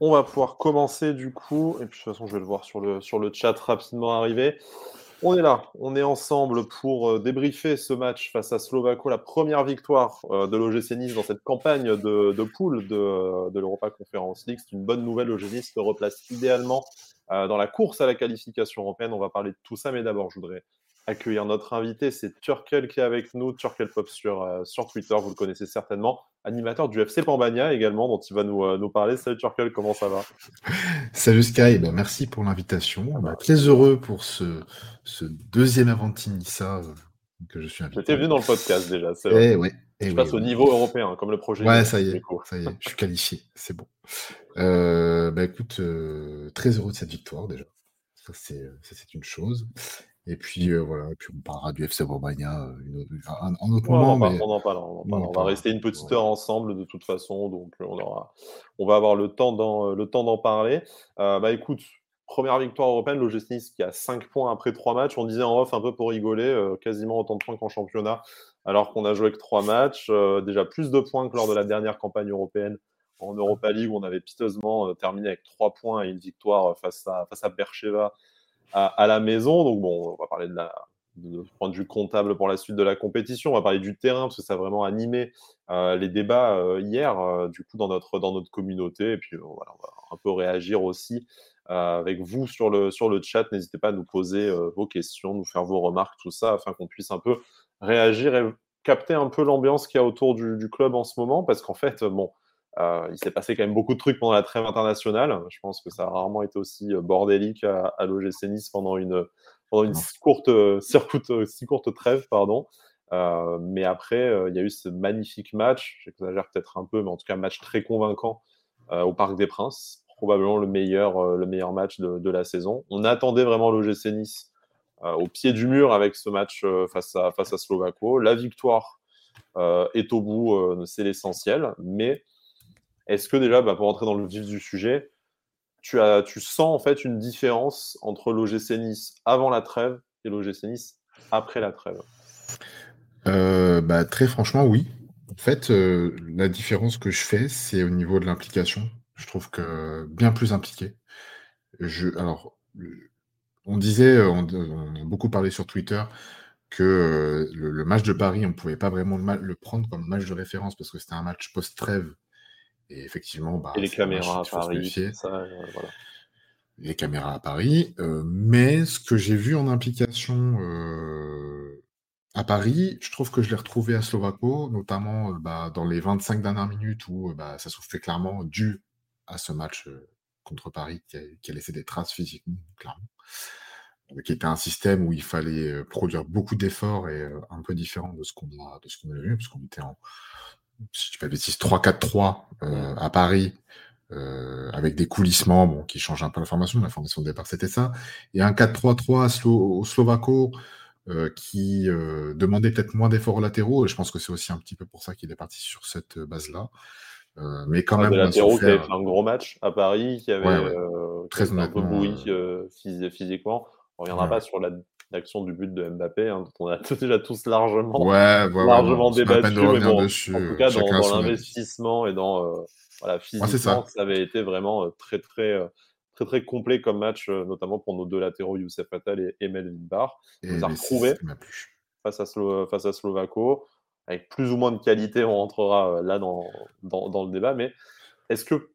On va pouvoir commencer du coup, et puis de toute façon je vais le voir sur le, sur le chat rapidement arriver. On est là, on est ensemble pour euh, débriefer ce match face à Slovako, la première victoire euh, de l'OGC Nice dans cette campagne de, de poule de, de l'Europa Conference League. C'est une bonne nouvelle, l'OGC Nice se replace idéalement euh, dans la course à la qualification européenne. On va parler de tout ça, mais d'abord je voudrais accueillir notre invité. C'est Turkel qui est avec nous, Turkel Pop sur, euh, sur Twitter, vous le connaissez certainement, animateur du FC Pambania également, dont il va nous, euh, nous parler. Salut Turkel, comment ça va? Salut Sky, ben, merci pour l'invitation. Ben, très heureux pour ce, ce deuxième Avantinissa euh, que je suis invité. J'étais venu dans le podcast déjà. Eh ouais, je passe au niveau européen, comme le projet. Ouais, ça y est, ça y est, je suis qualifié, c'est bon. Euh, bah écoute, très heureux de cette victoire déjà. Ça c'est une chose. Et puis euh, voilà, et puis on parlera du FC Romagna euh, en autre moment. On, en parle, on, va rester une petite heure ensemble de toute façon, donc on, aura, on va avoir le temps d'en, le temps d'en parler. Euh, bah écoute, première victoire européenne, l'OGC Nice qui a 5 points après 3 matchs. On disait en off un peu pour rigoler, quasiment autant de points qu'en championnat, alors qu'on a joué que 3 matchs. déjà plus de points que lors de la dernière campagne européenne en Europa League où on avait piteusement terminé avec 3 points et une victoire face à, face à Bercheva à, la maison. Donc bon, on va parler de la, de comptable pour la suite de la compétition. On va parler du terrain parce que ça a vraiment animé euh, les débats euh, hier, euh, du coup, dans notre, dans notre communauté. Et puis, voilà, on va un peu réagir aussi avec vous sur le, sur le chat. N'hésitez pas à nous poser vos questions, nous faire vos remarques, tout ça, afin qu'on puisse un peu réagir et capter un peu l'ambiance qu'il y a autour du, du, club en ce moment. Parce qu'en fait, bon, euh, il s'est passé quand même beaucoup de trucs pendant la trêve internationale. Je pense que ça a rarement été aussi euh, bordélique à, à l'OGC Nice pendant une, pendant une si courte, euh, si courte trêve. Pardon. Euh, mais après, il y a eu ce magnifique match, j'exagère peut-être un peu, mais en tout cas, un match très convaincant au Parc des Princes. Probablement le meilleur, le meilleur match de, de, la saison. On attendait vraiment l'OGC Nice au pied du mur avec ce match face, à, face à Slovako. La victoire est au bout, c'est l'essentiel. Mais est-ce que déjà, bah, pour entrer dans le vif du sujet, tu, sens en fait une différence entre l'OGC Nice avant la trêve et l'OGC Nice après la trêve? Euh, bah, Très franchement, oui. En fait, euh, la différence que je fais, c'est au niveau de l'implication. Je trouve que bien plus impliqué. Alors, on disait, on, a beaucoup parlé sur Twitter que le, match de Paris, on ne pouvait pas vraiment le, prendre comme match de référence parce que c'était un match post-trêve et effectivement, bah, les caméras à Paris, euh, Les caméras à Paris. Euh, mais ce que j'ai vu en implication euh, à Paris, je trouve que je l'ai retrouvé à Slovako, notamment bah, dans les 25 dernières minutes où bah, ça souffrait clairement dû à ce match contre Paris qui a, laissé des traces physiquement, clairement. Qui était un système où il fallait produire beaucoup d'efforts et un peu différent de ce qu'on a, de ce qu'on a vu, parce qu'on était en, si je fais 3-4-3 euh, à Paris, euh, avec des coulissements bon, qui changent un peu la formation. La formation de départ, c'était ça. Et un 4-3-3 au Slovako euh, qui demandait peut-être moins d'efforts latéraux. Et je pense que c'est aussi un petit peu pour ça qu'il est parti sur cette base-là. Mais quand même. Des latéraux qui avaient fait un gros match à Paris, qui avait très un peu bouilli physiquement. On ne reviendra pas sur la l'action du but de Mbappé, hein, dont on a déjà tous largement, ouais, largement débattu. Mais bon, dessus, en tout cas, dans, dans l'investissement et dans euh, voilà, physiquement, ça. ça. avait été vraiment euh, très, très, euh, très, très complet comme match, euh, notamment pour nos deux latéraux, Youssef Attal et Emel Vidbar. On nous a retrouvés face à, Slo face à Slovako, avec plus ou moins de qualité, on rentrera là dans, dans, dans le débat. Mais est-ce que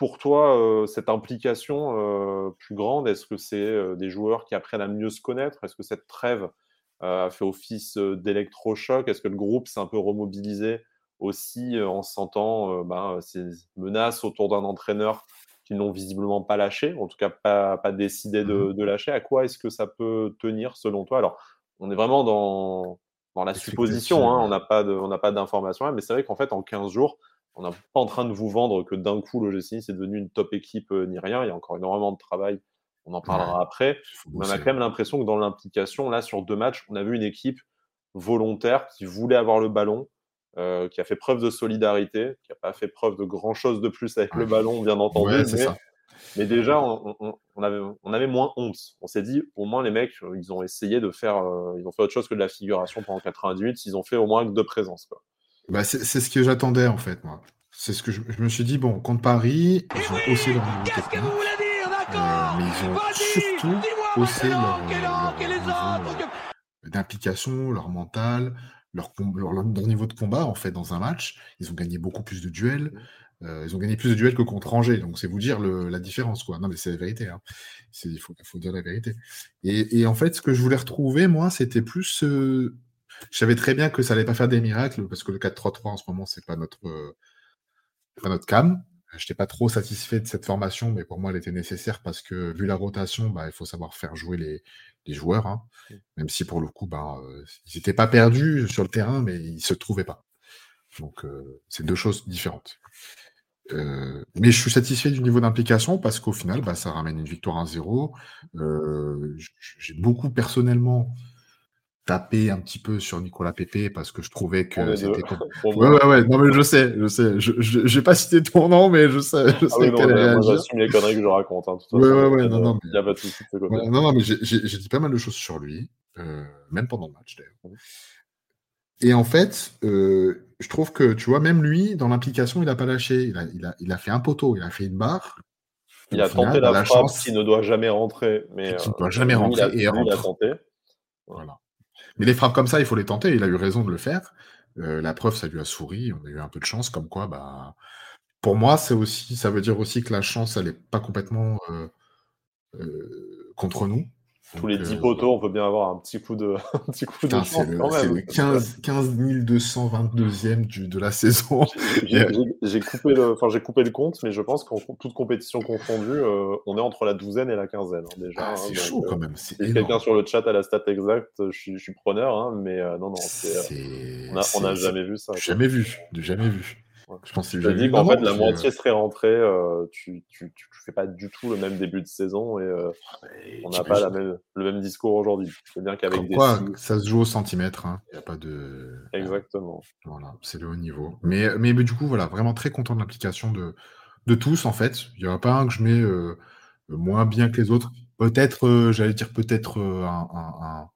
pour toi, euh, cette implication euh, plus grande, est-ce que c'est euh, des joueurs qui apprennent à mieux se connaître? Est-ce que cette trêve a fait office d'électrochoc? Est-ce que le groupe s'est un peu remobilisé aussi en sentant ben, ces menaces autour d'un entraîneur qui n'ont visiblement pas lâché, en tout cas pas, pas décidé de, mmh de, lâcher? À quoi est-ce que ça peut tenir selon toi? Alors, on est vraiment dans, dans la supposition, hein, on n'a pas d'informations, mais c'est vrai qu'en fait, en 15 jours, on n'est pas en train de vous vendre que d'un coup, le GC c'est devenu une top équipe euh, ni rien. Il y a encore énormément de travail. On en parlera après. on a quand même l'impression que dans l'implication, là, sur deux matchs, on a vu une équipe volontaire qui voulait avoir le ballon, euh, qui a fait preuve de solidarité, qui n'a pas fait preuve de grand chose de plus avec le ballon, bien entendu. mais, déjà, on, avait, on, avait, moins honte. On s'est dit, au moins, les mecs, ils ont essayé de faire, euh, ils ont fait autre chose que de la figuration pendant 90 minutes. Ils ont fait au moins que de présence. Quoi. Bah, c'est ce que j'attendais en fait, moi. c'est ce que je, me suis dit. Bon, contre Paris, ils ont haussé leur niveau technique, euh, mais ils ont surtout haussé leur, niveau d'implication, leur mental, leur, leur, niveau de combat en fait dans un match. Ils ont gagné beaucoup plus de duels. Euh, ils ont gagné plus de duels que contre Angers, donc c'est vous dire la différence, quoi. Non, mais c'est la vérité. Hein. Il faut, faut, dire la vérité. Et, en fait, ce que je voulais retrouver, moi, c'était plus. Euh, je savais très bien que ça allait pas faire des miracles, parce que le 4-3-3 en ce moment, c'est pas notre, euh, pas notre cam. Je n'étais pas trop satisfait de cette formation, mais pour moi, elle était nécessaire parce que, vu la rotation, bah, il faut savoir faire jouer les, les joueurs. Hein. Même si, pour le coup, bah, ils n'étaient pas perdus sur le terrain, mais ils se trouvaient pas. Donc, c'est deux choses différentes. Euh, mais je suis satisfait du niveau d'implication parce qu'au final, bah, ça ramène une victoire 1-0. Euh, j'ai beaucoup personnellement tapé un petit peu sur Nicolas Pépé parce que je trouvais que c'était. ouais, ouais, ouais, non, mais je sais, je sais. Je n'ai pas cité ton nom, mais je sais, je ah sais qu'elle est. J'assume les conneries que je raconte. Hein, ouais, ouais, ouais, non, non. Il n'y a pas de souci. non, non, mais j'ai dit pas mal de choses sur lui, euh, même pendant le match d'ailleurs. Et en fait, euh, je trouve que, tu vois, même lui, dans l'implication, il n'a pas lâché. Il a, il, a, il a, fait un poteau, il a fait une barre. Il a tenté la, frappe qui ne doit jamais rentrer. Mais, qui ne doit jamais rentrer et rentre. a tenté. Voilà. Mais les frappes comme ça, il faut les tenter. Il a eu raison de le faire. Euh, la preuve, ça lui a souri. On a eu un peu de chance, comme quoi, bah, pour moi, c'est aussi, ça veut dire aussi que la chance, elle n'est pas complètement euh, euh, contre nous. Tous les 10 euh, poteaux, on peut bien avoir un petit coup de, un petit coup de chance C'est le, 15, 15 222e du, de la saison. J'ai coupé, le, enfin, coupé le compte, mais je pense qu'en toute compétition confondue, euh, on est entre la douzaine et la quinzaine. Hein, déjà, ah, c'est hein, chaud quand même. Si quelqu'un sur le chat a la stat exacte, je suis, je suis preneur, hein, mais euh, non, non, on n'a jamais vu ça. Jamais vu, jamais vu. Je pense que dit qu'en fait, la moitié serait rentrée. Euh, tu, tu, tu, pas du tout le même début de saison et, euh, on n'a pas la même, le même discours aujourd'hui. C'est bien qu'avec des. Quoi, ça se joue au centimètre. Hein. Il n'y a pas de. Exactement. Voilà, c'est le haut niveau. Mais, mais, du coup, voilà, vraiment très content de l'application de, de tous, en fait. Il n'y a pas un que je mets euh, moins bien que les autres. Peut-être, j'allais dire peut-être un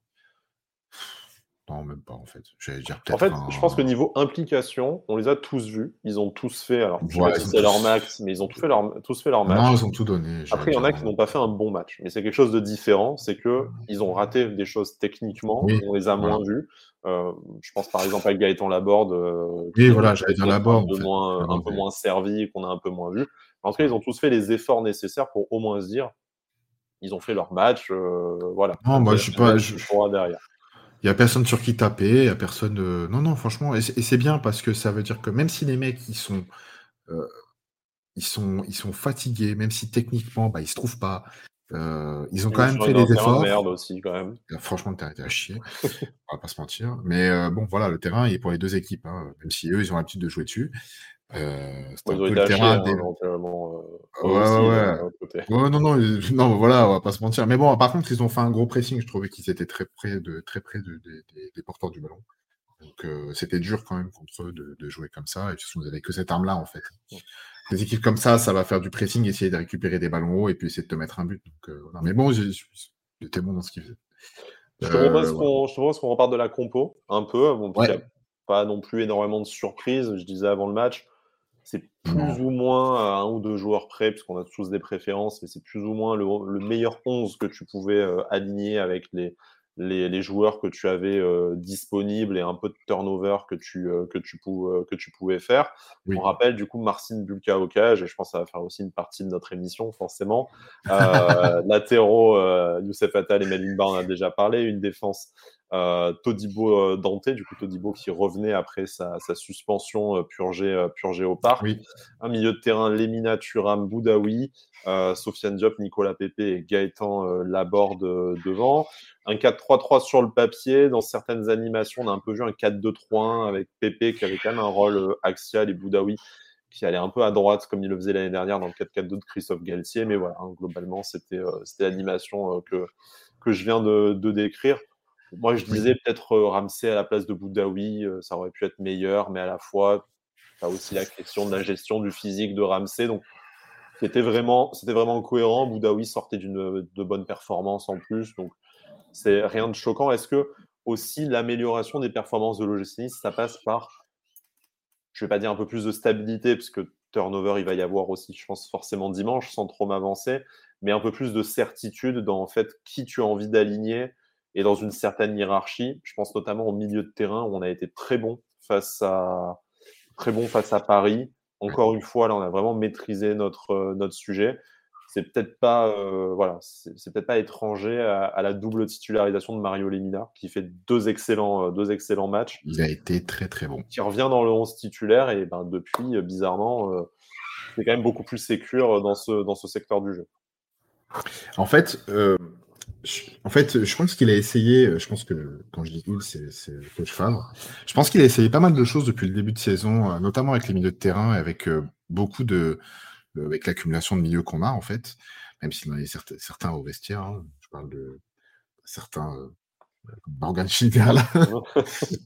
non, même pas en fait. J'allais dire En fait, je pense que niveau implication, on les a tous vus. Ils ont tous fait. Alors, c'est leur max, mais ils ont tous fait leur, tous fait leur match. Non, ils ont tout donné. Après, il y en a qui n'ont pas fait un bon match. Mais c'est quelque chose de différent. C'est que ils ont raté des choses techniquement. On les a moins vus. Euh, je pense par exemple à Gaëtan Laborde. Euh, oui, voilà, j'allais dire Laborde. Un, peu moins, un peu moins servi, qu'on a un peu moins vu. En tout cas, ils ont tous fait les efforts nécessaires pour au moins se dire ils ont fait leur match. Euh, voilà. Non, moi, je suis pas. Je... derrière. Il n'y a personne sur qui taper, il n'y a personne. Euh, non, non, franchement, et c'est bien parce que ça veut dire que même si les mecs ils sont, euh, ils sont, ils sont fatigués, même si techniquement bah, ils se trouvent pas, euh, ils ont quand même fait des efforts. merde aussi quand même. Franchement, le terrain était à chier, on va pas se mentir. Mais bon, voilà, le terrain il est pour les deux équipes, hein, même si eux ils ont l'habitude de jouer dessus. Euh, c'est un peu le terrain. Hein, euh, ouais, ouais, ouais. non, non, non, voilà, on va pas se mentir. Mais bon, par contre, ils ont fait un gros pressing. Je trouvais qu'ils étaient très près, de, très près de, des porteurs du ballon. Donc, euh, c'était dur quand même contre eux de, de jouer comme ça. Et puis, vous n'avez que cette arme-là, en fait. Des équipes comme ça, ça va faire du pressing, essayer de récupérer des ballons hauts et puis essayer de te mettre un but. Donc, voilà. Mais bon, j'étais bon dans ce qu'ils faisaient. Je te propose qu'on reparte de la compo un peu. Bon, a pas non plus énormément de surprises. Je disais avant le match, c'est plus ou moins à un ou deux joueurs près, puisqu'on a tous des préférences, mais c'est plus ou moins le, meilleur 11 que tu pouvais euh, aligner avec les, les, joueurs que tu avais euh, disponibles et un peu de turnover que tu, euh, que tu, que tu pouvais faire. On rappelle du coup Marcin Bulka au cage, et je pense que ça va faire aussi une partie de notre émission, forcément. latéraux, Youssef Attal et Melimba, on a déjà parlé. Une défense Todibo euh, Dante, du coup Todibo qui revenait après sa, suspension euh, purgée, purgée au parc. Un milieu de terrain, Lemina Turam Boudaoui, Sofiane Diop, Nicolas Pepe et Gaëtan Laborde devant. Un 4-3-3 sur le papier. Dans certaines animations, on a un peu vu un 4-2-3-1 avec Pepe qui avait quand même un rôle axial et Boudaoui qui allait un peu à droite comme il le faisait l'année dernière dans le 4-4-2 de Christophe Galtier. Mais voilà, hein, globalement, c'était l'animation que, que je viens de décrire. Moi, je disais peut-être euh, Ramsey à la place de Boudaoui, euh, ça aurait pu être meilleur, mais à la fois, tu as aussi la question de la gestion du physique de Ramsey. Donc, c'était vraiment, c'était vraiment cohérent. Boudaoui sortait d'une de bonnes performances en plus. Donc, c'est rien de choquant. Est-ce que aussi l'amélioration des performances de l'OGC ça passe par je vais pas dire un peu plus de stabilité, parce que turnover, il va y avoir aussi, je pense, forcément dimanche, sans trop m'avancer, mais un peu plus de certitude dans en fait qui tu as envie d'aligner et dans une certaine hiérarchie. Je pense notamment au milieu de terrain où on a été très bon face à très bon face à Paris. Encore une fois, là, on a vraiment maîtrisé notre, euh, notre sujet. C'est peut-être pas, euh, voilà, c'est peut-être pas étranger à, la double titularisation de Mario Lemina, qui fait deux excellents, euh, deux excellents matchs. Il a été très très bon. Qui revient dans le 11 titulaire et ben, depuis, bizarrement, c'est quand même beaucoup plus sécure dans ce, dans ce secteur du jeu. En fait, en fait, je pense qu'il a essayé, euh, je pense que quand je dis il, c'est coach Favre. Je pense qu'il a essayé pas mal de choses depuis le début de saison, euh, notamment avec les milieux de terrain et avec euh, beaucoup de. avec l'accumulation de milieux qu'on a, en fait, même s'il en a certains, certains au vestiaire. Hein. je parle de certains. Morgan Schiller là.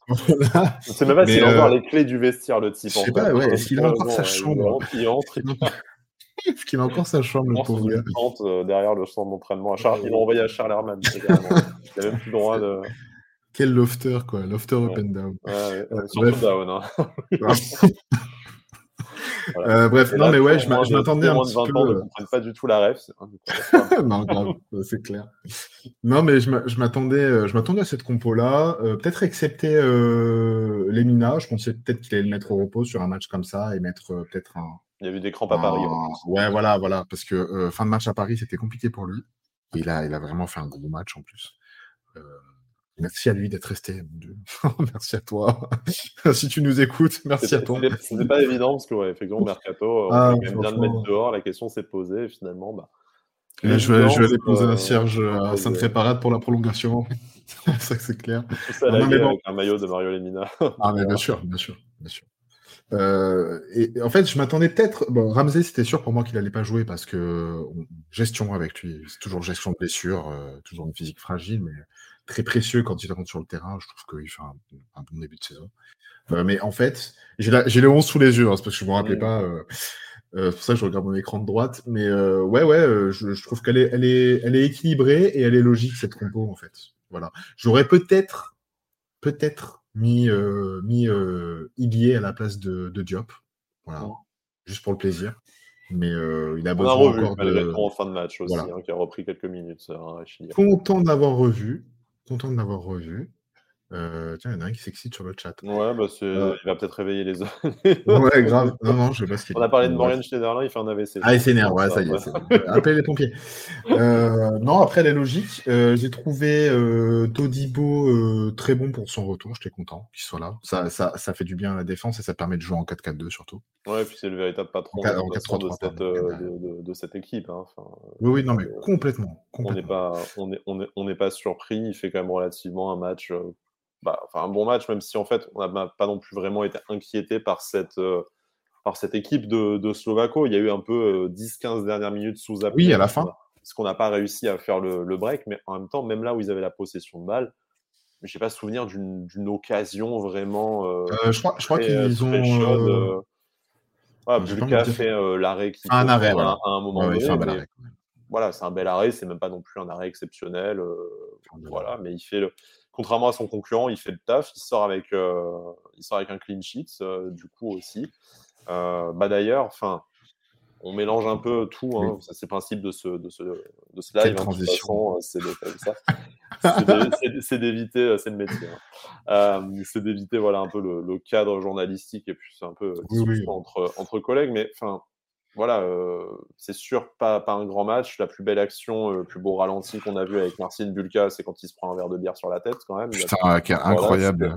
voilà. Je sais même pas s'il a encore les clés du vestiaire, le type. Je sais pas, ouais, est-ce qu'il a encore sa chambre? Il entre, Parce qu'il a encore sa chambre, le pauvre gars. Euh, derrière le centre d'entraînement. Ils l'ont envoyé à Charles Herman. Il n'a même plus le droit de. Quel lofter, quoi. Lofter up and down. Ouais, ouais. Surtout down. Hein. Voilà. Euh, bref, non, mais ouais, je m'attendais un petit peu. Ans ne euh, comprennent pas du tout la ref. non, grave, c'est clair. Non, mais je m'attendais, je m'attendais à cette compo-là. Euh, peut-être excepté euh, Lemina. Je pensais peut-être qu'il allait le mettre au repos sur un match comme ça et mettre peut-être un, il y a eu des crampes à Paris. ouais, voilà, voilà. Parce que euh, fin de match à Paris, c'était compliqué pour lui. Et il a, il a vraiment fait un gros match en plus. Euh, merci à lui d'être resté, merci à toi. si tu nous écoutes, merci à toi. Ce n'est pas évident parce que, ouais, effectivement, Mercato, on ah, bien de mettre dehors. La question s'est posée et finalement, bah. je, vais, je vais aller poser un cierge à Sainte-Réparade pour la prolongation. ça, c'est clair. Tout ça, non, mais bon. avec un maillot de Mario Lemina. ah, mais bien sûr, bien sûr, bien sûr. Euh, et, en fait, je m'attendais peut-être. Bon, Ramsey, c'était sûr pour moi qu'il n'allait pas jouer parce que gestion avec lui, c'est toujours gestion de blessure, euh, toujours une physique fragile, mais très précieux quand il rentre sur le terrain. Je trouve qu'il fait un, bon début de saison. Euh, mais en fait, j'ai le 11 sous les yeux, hein, parce que je ne me rappelais pas. c'est pour ça que je regarde mon écran de droite. Mais ouais, ouais, je, je, trouve qu'elle est, elle est, elle est équilibrée et elle est logique, cette compo, en fait. Voilà. J'aurais peut-être, peut-être mis, euh, mis euh, à la place de, de Diop. Voilà. Juste pour le plaisir. Mais euh, il a besoin encore de... en fin de match aussi, hein, qui a repris quelques minutes. Hein, content de l'avoir revu. Content de l'avoir revu. Euh, tiens, il y en a un qui s'excite sur le chat. Ouais, bah euh, il va peut-être réveiller les autres. ouais, grave. Non, non, je sais pas ce qu'il On a parlé de Morgan Schneiderlin, il fait un AVC. Ah, il s'énerve, ouais, ça y est. Appelez les pompiers. Euh, non, après, les logiques. J'ai trouvé Todibo très bon pour son retour. J'étais content qu'il soit là. Ça, ça, ça, fait du bien à la défense et ça permet de jouer en 4-4-2 surtout. Ouais, et puis c'est le véritable patron de, cette, de, de, cette, équipe. Hein. Enfin, oui, oui, non, mais complètement. On n'est pas, on est, on est, on est pas surpris. Il fait quand même relativement un match bah, enfin, un bon match, même si en fait, on n'a pas non plus vraiment été inquiété par cette, euh, par cette équipe de, de, Slovako. Il y a eu un peu 10-15 euh, dernières minutes sous appel. Oui, à la fin. Parce qu'on n'a pas réussi à faire le, le, break, mais en même temps, même là où ils avaient la possession de balle, je n'ai pas souvenir d'une occasion vraiment. Euh, je crois, crois qu'ils ont. Voilà, Lucas fait l'arrêt qui un arrêt, voilà. à, un moment donné. Voilà, c'est un bel arrêt, c'est même pas non plus un arrêt exceptionnel. voilà, mais il fait le contrairement à son concurrent, il fait le taf, il sort avec, euh, il sort avec un clean sheet, euh, du coup aussi. Euh, bah d'ailleurs, enfin, on mélange un peu tout, hein, c'est le principe de ce, de ce, de ce live. Hein, c'est d'éviter, c'est le métier. Hein. c'est d'éviter voilà un peu le, cadre journalistique et puis c'est un peu entre, entre collègues, mais enfin voilà, euh, c'est sûr, pas, pas un grand match. La plus belle action, le plus beau ralenti qu'on a vu avec Marcin Bulka, c'est quand il se prend un verre de bière sur la tête, quand même. Putain, incroyable.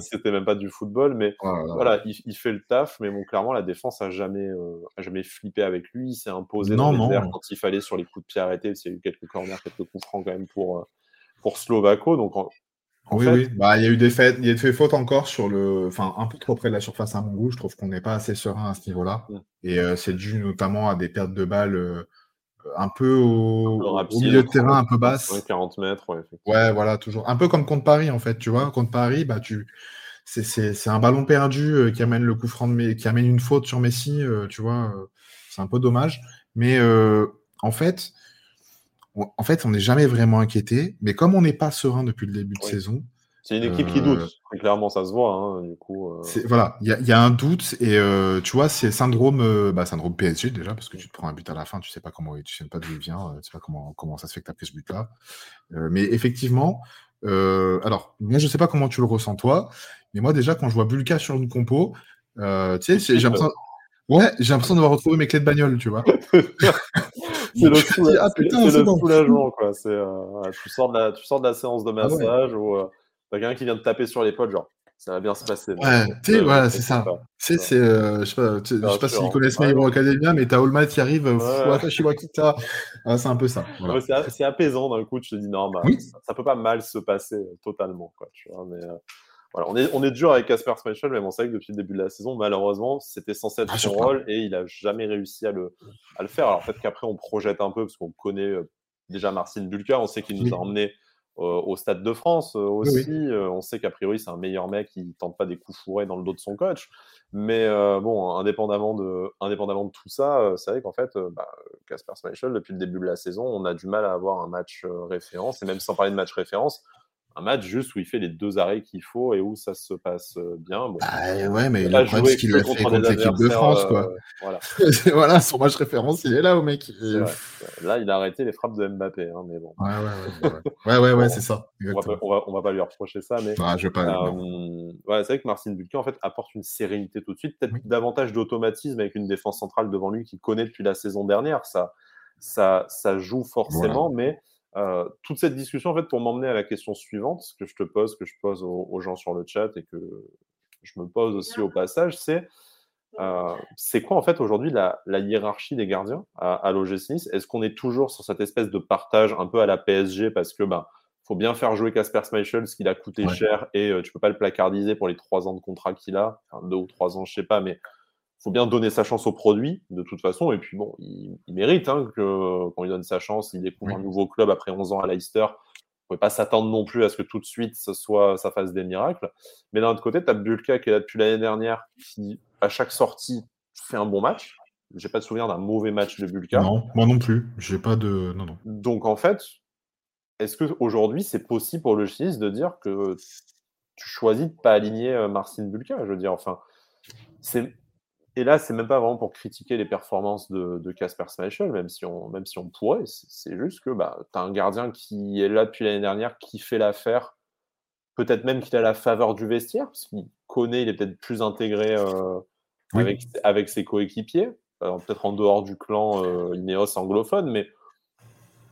C'était même, pas du football, mais voilà, il, fait le taf. Mais bon, clairement, la défense a jamais, euh, a jamais flippé avec lui. Il s'est imposé dans les airs quand il fallait sur les coups de pied arrêtés. Il y a eu quelques corners, quelques coups francs quand même pour, pour Slovako. Donc, oui, oui. Bah, il y a eu des fautes, il y a des fautes encore sur le, enfin, un peu trop près de la surface à mon goût. Je trouve qu'on n'est pas assez serein à ce niveau-là. Et euh, c'est dû notamment à des pertes de balles euh, un peu au, milieu de terrain, un peu basse. 40 mètres, ouais. Ouais, voilà, toujours. Un peu comme contre Paris, en fait, tu vois. Contre Paris, bah, tu, c'est un ballon perdu euh, qui amène le coup franc de qui amène une faute sur Messi, tu vois. c'est un peu dommage. Mais en fait, en fait, on n'est jamais vraiment inquiété. Mais comme on n'est pas serein depuis le début de saison, C'est une équipe qui doute. Euh, clairement, ça se voit. Hein, du coup, euh. Voilà, il y, a un doute et euh, tu vois, c'est syndrome, bah, syndrome PSG déjà parce que tu te prends un but à la fin, tu sais pas comment, tu sais pas d'où il vient, tu sais pas comment comment ça se fait que tu as pris ce but-là. mais effectivement, alors moi je sais pas comment tu le ressens toi, mais moi déjà quand je vois Bulka sur une compo, tu sais, j'ai l'impression, ouais, j'ai l'impression d'avoir retrouvé mes clés de bagnole, tu vois. c'est le, ah, soulagement, quoi. tu, sors de la, tu sors de la séance de ah massage ou T'as quelqu'un qui vient de taper sur les potes, genre, ça va bien se passer. Ouais, tu sais, voilà, c'est ça. C'est, euh, je sais pas, je sais pas s'ils connaissent My Hero Academia, mais t'as All Might qui arrive, ça. Ah, c'est un peu ça. c'est apaisant d'un coup, tu te dis, non, bah, ça, peut pas mal se passer euh, totalement, quoi, tu vois, mais. Euh, voilà, on est, on est dur avec Casper Schmeichel, mais on sait que depuis le début de la saison, malheureusement, c'était censé être ah, son rôle et il a jamais réussi à le, à le faire. Alors peut-être qu'après, on projette un peu parce qu'on connaît déjà Marcin Bulka, on sait qu'il nous a emmené au Stade de France euh, aussi. Euh, on sait qu'a priori, c'est un meilleur mec qui tente pas des coups fourrés dans le dos de son coach. Mais euh, bon, indépendamment de, indépendamment de tout ça, c'est vrai qu'en fait, Casper bah, depuis le début de la saison, on a du mal à avoir un match référence. Et même sans parler de match référence, un match juste où il fait les deux arrêts qu'il faut et où ça se passe euh, bien. Bon, bah, ouais, mais le problème, c'est qu'il a fait contre l'équipe de France, quoi. Euh, voilà. son match référence, il est là, au mec. Là, il a arrêté les frappes de Mbappé, hein, mais bon. Ouais, ouais, ouais, ouais, ouais, c'est ça. On va, pas, on, va, pas, lui reprocher ça, mais. Ah, je pas, euh, ouais, c'est vrai que Marcin Bulka, en fait, apporte une sérénité tout de suite, peut-être davantage d'automatisme avec une défense centrale devant lui qu'il connaît depuis la saison dernière. Ça, ça, ça joue forcément, mais euh, toute cette discussion, en fait, pour m'emmener à la question suivante, que je te pose, que je pose aux, gens sur le chat et que je me pose aussi au passage, c'est euh, c'est quoi en fait aujourd'hui la, hiérarchie des gardiens à, à l'OGC Nice Est-ce qu'on est toujours sur cette espèce de partage un peu à la PSG parce que ben faut bien faire jouer Casper Schmeichel, ce qu'il a coûté cher et euh, tu peux pas le placardiser pour les trois ans de contrat qu'il a, enfin, deux ou trois ans, je sais pas, mais faut bien donner sa chance au produit, de toute façon. Et puis, bon, il, mérite hein, que, qu'on lui donne sa chance. Il découvre un nouveau club après 11 ans à Leicester. On ne pouvait pas s'attendre non plus à ce que tout de suite, ça, soit, ça fasse des miracles. Mais d'un autre côté, tu as Bulka qui est là depuis l'année dernière, qui, à chaque sortie, fait un bon match. J'ai pas de souvenir d'un mauvais match de Bulka. Non, moi non plus. J'ai pas de. Non, non. Donc, en fait, est-ce qu'aujourd'hui, c'est possible pour le Chinis de dire que tu choisis de pas aligner euh, Marcin Bulka? Je veux dire, enfin, c'est et là, c'est même pas vraiment pour critiquer les performances de Casper Schmeichel, même si on, même si on pourrait. C'est juste que bah, tu as un gardien qui est là depuis l'année dernière, qui fait l'affaire. Peut-être même qu'il a la faveur du vestiaire, parce qu'il connaît, il est peut-être plus intégré euh, avec, avec, ses coéquipiers, peut-être en dehors du clan euh, Ineos anglophone, mais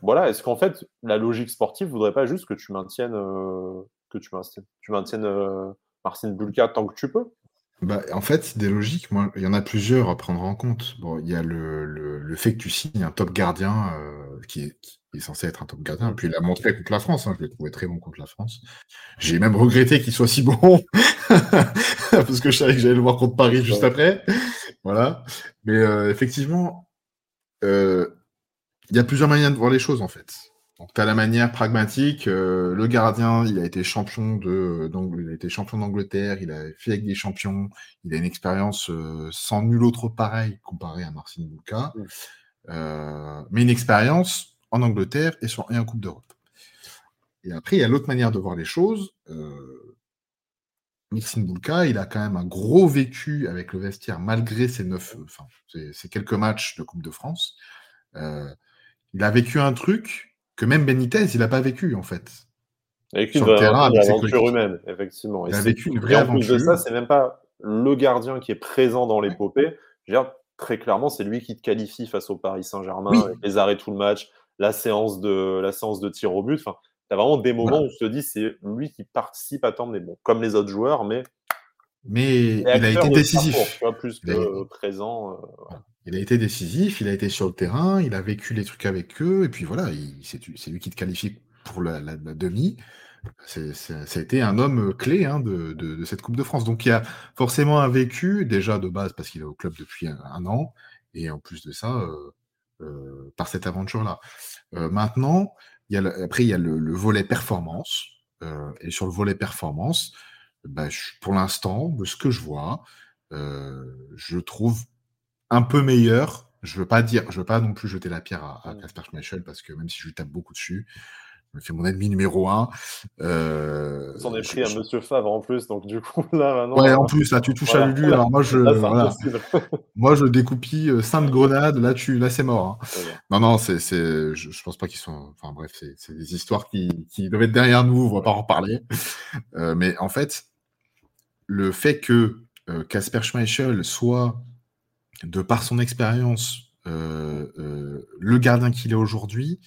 voilà, est-ce qu'en fait, la logique sportive voudrait pas juste que tu maintiennes, euh, que tu maintiennes, tu maintiennes Marcin Bulka tant que tu peux? Bah, en fait, des logiques, moi, il y en a plusieurs à prendre en compte. Bon, il y a le, le, fait que tu signes un top gardien euh, qui, est, qui, est, censé être un top gardien. Puis il a montré contre la France. Hein, je l'ai trouvé très bon contre la France. J'ai même regretté qu'il soit si bon parce que je savais que j'allais le voir contre Paris juste après. Voilà. Mais euh, effectivement, euh, il y a plusieurs manières de voir les choses en fait. Donc, tu as la manière pragmatique. Euh, le gardien, il a été champion de, donc, il a été champion d'Angleterre. Il a fait avec des champions. Il a une expérience euh, sans nul autre pareil comparé à Marcin Bulka. Euh, mais une expérience en Angleterre et, sur, et en Coupe d'Europe. Et après, il y a l'autre manière de voir les choses. Marcin Bulka, il a quand même un gros vécu avec le vestiaire malgré ses neuf, enfin, ses, quelques matchs de Coupe de France. il a vécu un truc que même Benitez, il n'a pas vécu, en fait. Avec une, vraie aventure humaine, effectivement. il a vécu une vraie aventure. En plus de ça, c'est même pas le gardien qui est présent dans l'épopée. Très clairement, c'est lui qui te qualifie face au Paris Saint-Germain, les arrêts tout le match, la séance de, la séance de tir au but. Enfin, tu as vraiment des moments où tu te dis c'est lui qui participe à temps, mais bon, comme les autres joueurs, mais. Mais il a été décisif. plus que présent. Euh, il a été décisif, il a été sur le terrain, il a vécu les trucs avec eux, et puis voilà, c'est lui qui te qualifie pour la, demi. ça a été un homme clé hein, de, cette Coupe de France. Donc il y a forcément un vécu, déjà de base parce qu'il est au club depuis un, an, et en plus de ça, euh, euh, par cette aventure-là. Euh, maintenant, après, il y a le, volet performance. et sur le volet performance, bah, pour l'instant, de ce que je vois, je trouve un peu meilleur. Je veux pas dire, je veux pas non plus jeter la pierre à, Casper Schmeichel parce que même si je lui tape beaucoup dessus, me fait mon ennemi numéro un. Euh, Vous en avez pris un Monsieur Favre en plus, donc du coup là maintenant. Ouais, en plus là tu touches à Lulu. Alors moi je, moi je découpille euh, Sainte Grenade. Là tu, là c'est mort. Hein. Non non, c'est, je, je, pense pas qu'ils sont. Enfin bref, c'est, des histoires qui, qui doivent être derrière nous. On va pas en reparler. Euh, mais en fait, le fait que Casper Schmeichel soit de par son expérience le gardien qu'il est aujourd'hui.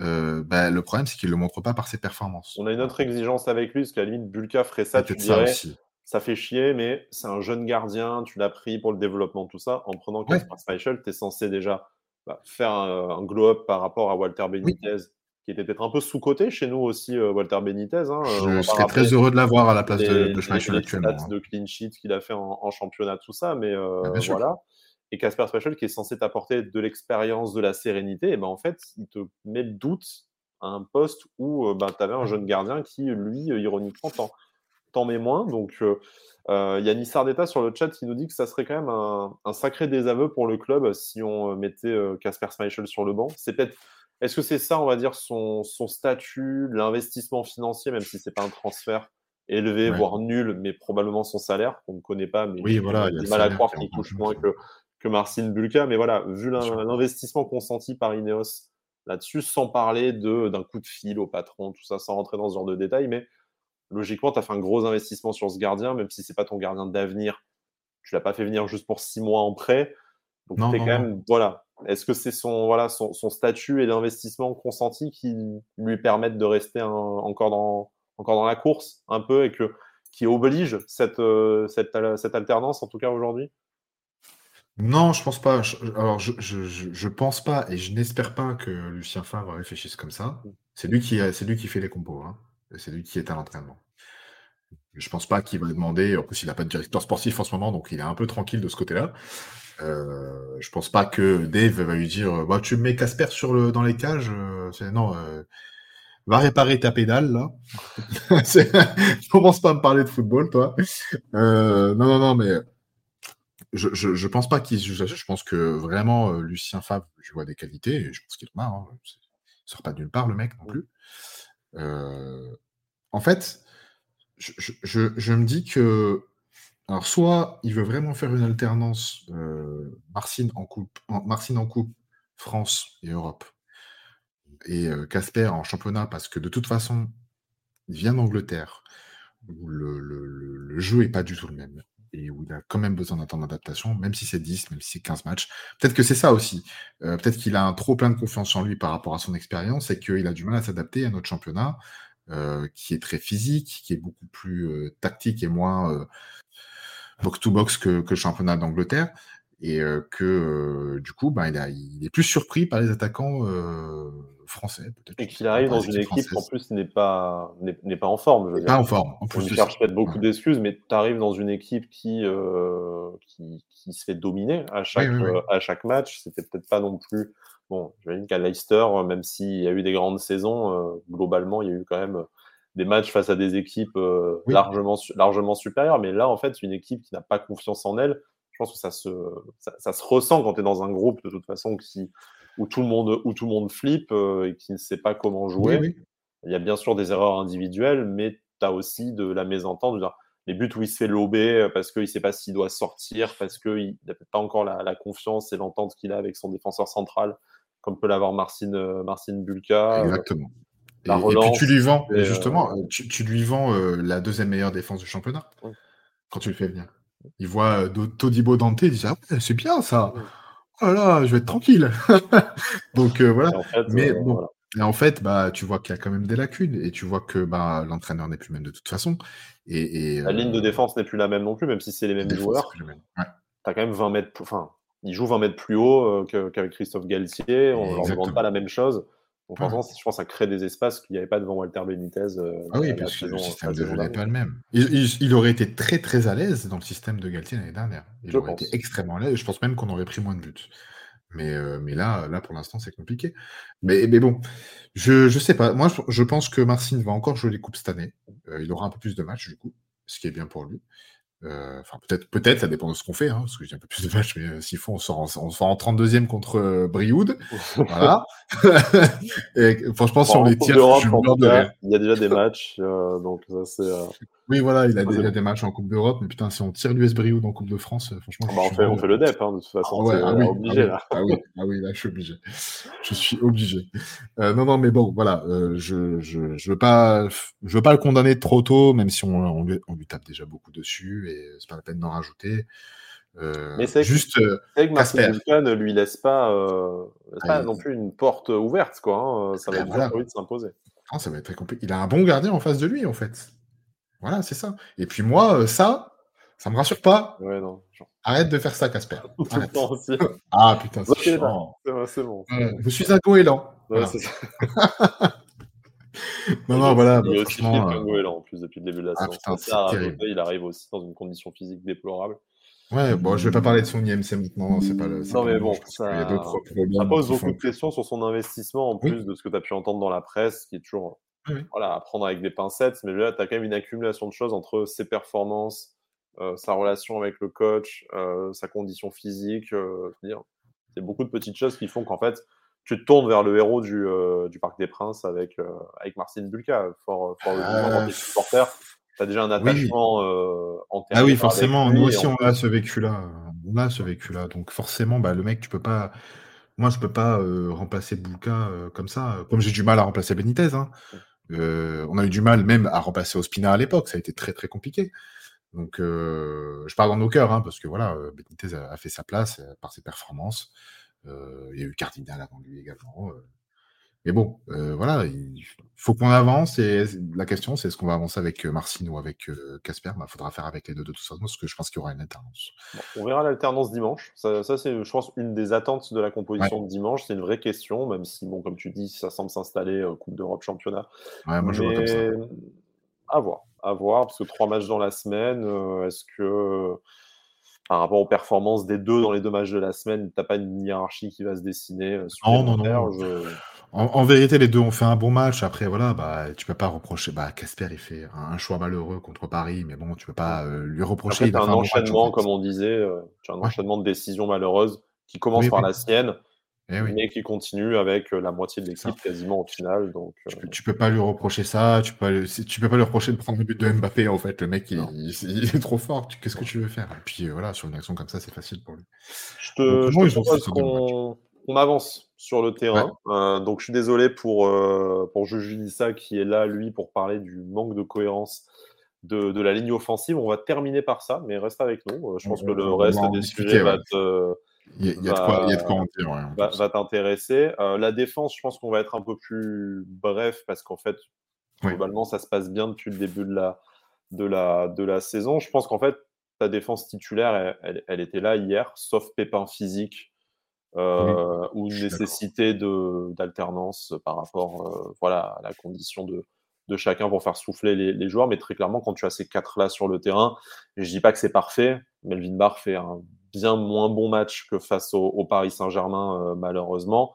Euh, bah, le problème, c'est qu'il ne le montre pas par ses performances. On a une autre exigence avec lui, parce qu'à la limite, Bulka ferait ça, tu dirais, ça, ça, fait chier, mais c'est un jeune gardien, tu l'as pris pour le développement, tout ça. En prenant Casper ouais. tu es censé déjà bah, faire un, glow-up par rapport à Walter Benitez, qui était peut-être un peu sous-côté chez nous aussi, euh, Walter Benitez. Hein, Je serais très heureux de l'avoir à la place de, de Schmeichel actuellement. Hein. de clean sheet qu'il a fait en, championnat, tout ça, mais euh, voilà et Casper Special qui est censé t'apporter de l'expérience, de la sérénité, et ben en fait, il te met le doute à un poste où ben, tu avais un jeune gardien qui, lui, ironiquement, t'en met moins. Donc, il euh, y a d'État sur le chat qui nous dit que ça serait quand même un, sacré désaveu pour le club si on mettait Casper Schmeichel sur le banc. C'est peut-être. Est-ce que c'est ça, on va dire, son, son statut, l'investissement financier, même si c'est pas un transfert élevé, voire nul, mais probablement son salaire, qu'on ne connaît pas, mais oui, voilà, il a mal à croire qu'il touche moins que, que Marcin Bulka. Mais voilà, vu l'investissement consenti par Ineos là-dessus, sans parler d'un coup de fil au patron, tout ça, sans rentrer dans ce genre de détails, mais logiquement, tu as fait un gros investissement sur ce gardien, même si c'est pas ton gardien d'avenir. Tu l'as pas fait venir juste pour six mois en prêt. Donc, non, quand même, voilà. Est-ce que c'est son, voilà, son, statut et l'investissement consenti qui lui permettent de rester encore, dans, encore dans la course un peu et que, qui oblige cette, euh, cette, cette alternance, en tout cas aujourd'hui? Non, je pense pas. alors, je, je, pense pas et je n'espère pas que Lucien Favre réfléchisse comme ça. C'est lui qui, c'est lui qui fait les compos. Hein. C'est lui qui est à l'entraînement. Je pense pas qu'il va demander. En plus, il n'a pas de directeur sportif en ce moment, donc il est un peu tranquille de ce côté-là. Euh, je pense pas que Dave va lui dire bah, Tu mets Casper sur le, dans les cages. Euh, non, euh, va réparer ta pédale, là. Commence pas à me parler de football, toi. Euh, non, non, non, mais je, pense pas qu'il se Je pense que vraiment, euh, Lucien Favre, je vois des qualités, et je pense qu'il en a. Hein. Il sort pas de nulle part, le mec, non plus. Euh, en fait, je, me dis que. Alors, soit il veut vraiment faire une alternance euh, Marcine, en coupe, France et Europe, et Casper en championnat, parce que de toute façon, il vient d'Angleterre, où le, le, jeu est pas du tout le même et où il a quand même besoin d'un temps d'adaptation, même si c'est 10, même si c'est 15 matchs. Peut-être que c'est ça aussi. Euh, peut-être qu'il a un trop plein de confiance en lui par rapport à son expérience et qu'il a du mal à s'adapter à notre championnat, euh, qui est très physique, qui est beaucoup plus euh, tactique et moins box-to-box que, le championnat d'Angleterre. Et que du coup, ben, il, est plus surpris par les attaquants français. Et qu'il arrive dans une équipe qui en plus n'est pas, n'est, pas en forme. Je pas en forme. En plus, on cherche peut-être beaucoup d'excuses, mais tu arrives dans une équipe qui, euh, qui, qui, se fait dominer à chaque, euh, à chaque match. C'était peut-être pas non plus. Bon, j'imagine qu'à Leicester, même s'il y a eu des grandes saisons, euh, globalement, il y a eu quand même des matchs face à des équipes largement, largement supérieures. Mais là, en fait, une équipe qui n'a pas confiance en elle, je pense que ça se, ça, ça se ressent quand tu es dans un groupe, de toute façon, qui où tout le monde, où tout le monde flippe euh, et qui ne sait pas comment jouer. Il y a bien sûr des erreurs individuelles, mais tu as aussi de la mésentente. Les buts où il se fait lober euh, parce qu'il ne sait pas s'il doit sortir, parce qu'il n'a pas encore la, confiance et l'entente qu'il a avec son défenseur central, comme peut l'avoir Marcin, euh, Marcin Bulka. Exactement. et, puis tu lui vends, justement, tu, lui vends la deuxième meilleure défense du championnat quand tu le fais venir. Il voit Todibo Dante, il dit ah, c'est bien ça oh là, je vais être tranquille. Donc euh, voilà. En fait, Mais euh, en fait, bah, tu vois qu'il y a quand même des lacunes et tu vois que bah, l'entraîneur n'est plus même de toute façon. Et, la ligne de euh, défense n'est plus la même non plus, même si c'est les mêmes joueurs. Tu as quand même 20 mètres. Enfin, il joue 20 mètres plus haut qu'avec Christophe Galtier. On ne leur demande pas la même chose. Donc, en je pense que ça crée des espaces qu'il n'y avait pas devant Walter Benitez. Euh, ah oui, parce que le système de jeu n'est pas le même. Il, aurait été très très à l'aise dans le système de Galtier l'année dernière. Il aurait été extrêmement à l'aise. Je pense même qu'on aurait pris moins de buts. Mais, euh, mais là, là, pour l'instant, c'est compliqué. Mais, mais bon, je ne sais pas. Moi, je pense que Marcin va encore jouer les coupes cette année. Euh, il aura un peu plus de matchs, du coup, ce qui est bien pour lui. Euh, enfin, peut-être, peut-être, ça dépend de ce qu'on fait, hein, parce que j'ai un peu plus de matchs, mais euh, s'il faut, on sort en, on sort en 32e contre euh, Brioude. voilà. et franchement, si on les je rire. Il y a déjà des matchs, donc ça, c'est. Oui, voilà, il a des matchs en Coupe d'Europe, mais putain, si on tire l'US Brioude en Coupe de France, franchement. Ah bah, on, fait, on fait le DEP, hein, de toute façon. Ah, ouais, ah, oui, obligé, ah, là. Ah oui, ah oui, là, je suis obligé. Je suis obligé. non, non, mais bon, voilà, je, je, je, veux pas, je veux pas le condamner trop tôt, même si on, on, lui, on lui tape déjà beaucoup dessus et c'est pas la peine d'en rajouter. Euh, mais c'est juste que, euh, que ne lui laisse pas, euh, laisse pas non plus une porte ouverte, quoi. Hein. Ça va être voilà. de s'imposer. ça va être très compliqué. Il a un bon gardien en face de lui, en fait. Voilà, c'est ça. Et puis moi, ça, ça me rassure pas. Ouais, non. Arrête de faire ça, Casper. ah putain, c'est chiant. C'est bon. je suis un goéland. Ouais, voilà. ça. non, non, voilà. Il est bah, aussi qu'un goéland en plus depuis le début de la ah, saison. ça, il arrive aussi dans une condition physique déplorable. Ouais, bon, je vais pas parler de son IMC maintenant, c'est pas le. Non, mais bon, ça, il y a d'autres ça pose beaucoup de questions sur son investissement en plus de ce que tu as pu entendre dans la presse, qui est toujours voilà, à prendre avec des pincettes. Mais là, tu as quand même une accumulation de choses entre ses performances, euh, sa relation avec le coach, euh, sa condition physique. Euh, c'est beaucoup de petites choses qui font qu'en fait, tu te tournes vers le héros du, du Parc des Princes avec, avec Marcin Bulka, fort, fort euh... supporter. Tu as déjà un attachement oui. en Ah oui, forcément. Nous aussi, on a ce vécu-là. On a ce vécu-là. Donc, forcément, bah, le mec, tu peux pas. Moi, je peux pas remplacer Bulka comme ça. Comme j'ai du mal à remplacer Benitez. Hein. on a eu du mal même à remplacer Ospina à l'époque. Ça a été très, très compliqué. Donc, je parle dans nos cœurs, hein, parce que voilà, Benitez a, a, fait sa place par ses performances. Euh, il y a eu Cardinal avant lui également. Euh. Mais bon, euh, voilà, il faut qu'on avance. Et la question, c'est est-ce qu'on va avancer avec Marcin ou avec Casper? Il bah, faudra faire avec les deux de toute façon, parce que je pense qu'il y aura une alternance. on verra l'alternance dimanche. Ça, c'est, je pense, une des attentes de la composition de dimanche. C'est une vraie question, même si, bon, comme tu dis, ça semble s'installer Coupe d'Europe, championnat. Ouais, moi, je vois comme ça. À voir, à voir, parce que trois matchs dans la semaine, est-ce que par rapport aux performances des deux dans les deux matchs de la semaine, tu n'as pas une hiérarchie qui va se dessiner euh, Non, non, non. En, vérité, les deux ont fait un bon match. Après, voilà, bah, tu peux pas reprocher. Bah, Casper, il fait un, choix malheureux contre Paris, mais bon, tu peux pas euh, lui reprocher. Après, un, enchaînement, comme on disait, euh, un enchaînement de décisions malheureuses qui commence par la sienne, eh mais qui continue avec la moitié de l'équipe quasiment au final. Donc, tu, peux, peux pas lui reprocher ça, tu peux, tu peux pas lui reprocher de prendre le but de Mbappé en fait. Le mec, il, est trop fort. Qu'est-ce que tu veux faire? Et puis voilà, sur une action comme ça, c'est facile pour lui. Je te, je propose qu'on avance sur le terrain. donc je suis désolé pour, pour Juju Dissa qui est là, lui, pour parler du manque de cohérence de, de, la ligne offensive. On va terminer par ça, mais reste avec nous. Je pense que le reste des sujets va te il y, a, de quoi, en dire. va, t'intéresser. Euh, la défense, je pense qu'on va être un peu plus bref parce qu'en fait, globalement, ça se passe bien depuis le début de la, de la, de la saison. Je pense qu'en fait, ta défense titulaire, elle, était là hier, sauf pépin physique euh, ou nécessité d'alternance par rapport euh, voilà, à la condition de, de chacun pour faire souffler les, les, joueurs. Mais très clairement, quand tu as ces quatre-là sur le terrain, je dis pas que c'est parfait, Melvin Barr fait un bien moins bon match que face au, Paris Saint-Germain, euh, malheureusement.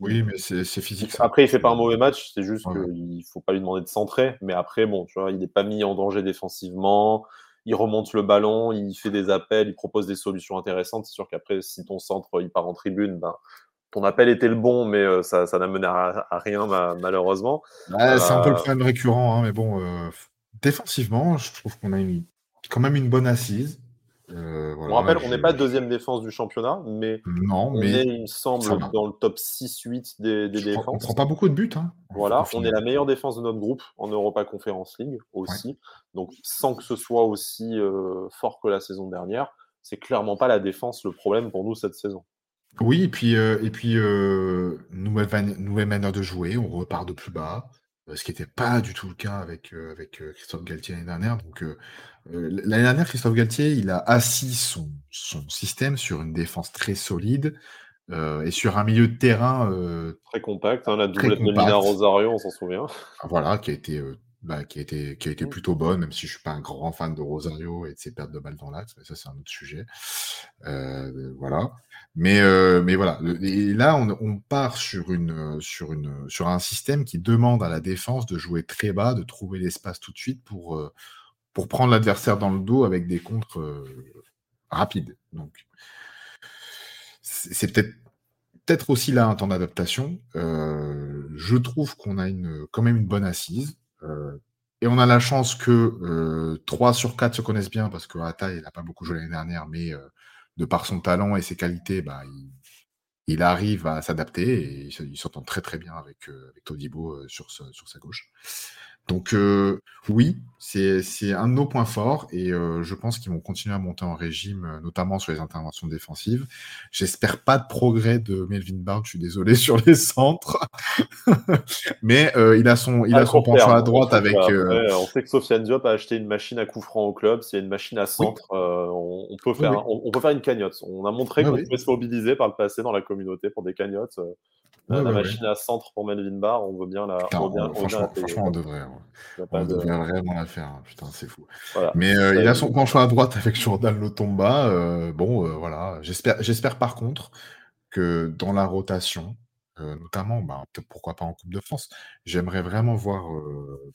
Oui, mais c'est physique. Après, il fait pas un mauvais match, c'est juste qu'il ne faut pas lui demander de centrer. Mais après, bon, tu vois, il n'est pas mis en danger défensivement. Il remonte le ballon, il fait des appels, il propose des solutions intéressantes. C'est sûr qu'après, si ton centre il part en tribune, ben, ton appel était le bon, mais euh, ça, n'a mené à, rien, malheureusement. c'est un peu le euh, problème récurrent, hein, mais bon, défensivement, je trouve qu'on a quand même une bonne assise. Euh, on rappelle, on n'est pas deuxième défense du championnat, mais, non, on est, il me semble, dans le top 6-8 des, des défenses. on prend pas beaucoup de buts. Hein, voilà, on est la meilleure défense de notre groupe en Europa Conference League aussi. Donc, sans que ce soit aussi euh, fort que la saison dernière, c'est clairement pas la défense le problème pour nous cette saison. Oui, et puis, euh, et puis nouvelle, nouvelle manière de jouer, on repart de plus bas. Euh, ce qui n'était pas du tout le cas avec, euh, avec euh, Christophe Galtier l'année dernière. Donc, l'année dernière, Christophe Galtier, il a assis son, son système sur une défense très solide et sur un milieu de terrain très compact. Hein, la doublette de Mina Rosario, on s'en souvient. Voilà, qui a été bah, qui a été, qui a été mmh. plutôt bonne, même si je suis pas un grand fan de Rosario et de ses pertes de balles dans l'axe, mais ça c'est un autre sujet. Voilà. Mais, euh, mais voilà. Et là, on, part sur, une, sur, une, sur un système qui demande à la défense de jouer très bas, de trouver l'espace tout de suite pour, euh, pour prendre l'adversaire dans le dos avec des contres rapides. Donc, c'est peut-être peut-être aussi là un temps d'adaptation. je trouve qu'on a une, quand même une bonne assise. et on a la chance que 3 sur 4 se connaissent bien parce que Atta, il n'a pas beaucoup joué l'année dernière, mais de par son talent et ses qualités, bah, il, arrive à s'adapter et il, s'entend très très bien avec, avec Todibo sur, sur sa gauche. Donc euh, oui, c'est un de nos points forts et euh, je pense qu'ils vont continuer à monter en régime, euh, notamment sur les interventions défensives. J'espère pas de progrès de Melvin Bard, je suis désolé sur les centres, mais il a son, il a son penchant à droite avec. on sait que Sofiane Diop a acheté une machine à coup franc au club. S'il y a une machine à centre, on, peut faire, On, peut faire une cagnotte. On a montré qu'on pouvait se mobiliser par le passé dans la communauté pour des cagnottes la machine à centre pour Melvin Bar, on veut bien la. franchement, on devrait. On devrait vraiment la faire. Hein. Putain, c'est fou. Mais euh, il a son penchant à droite avec Jordan Lotomba. Euh, bon, euh, voilà. J'espère par contre que dans la rotation, notamment, bah, pourquoi pas en Coupe de France, j'aimerais vraiment voir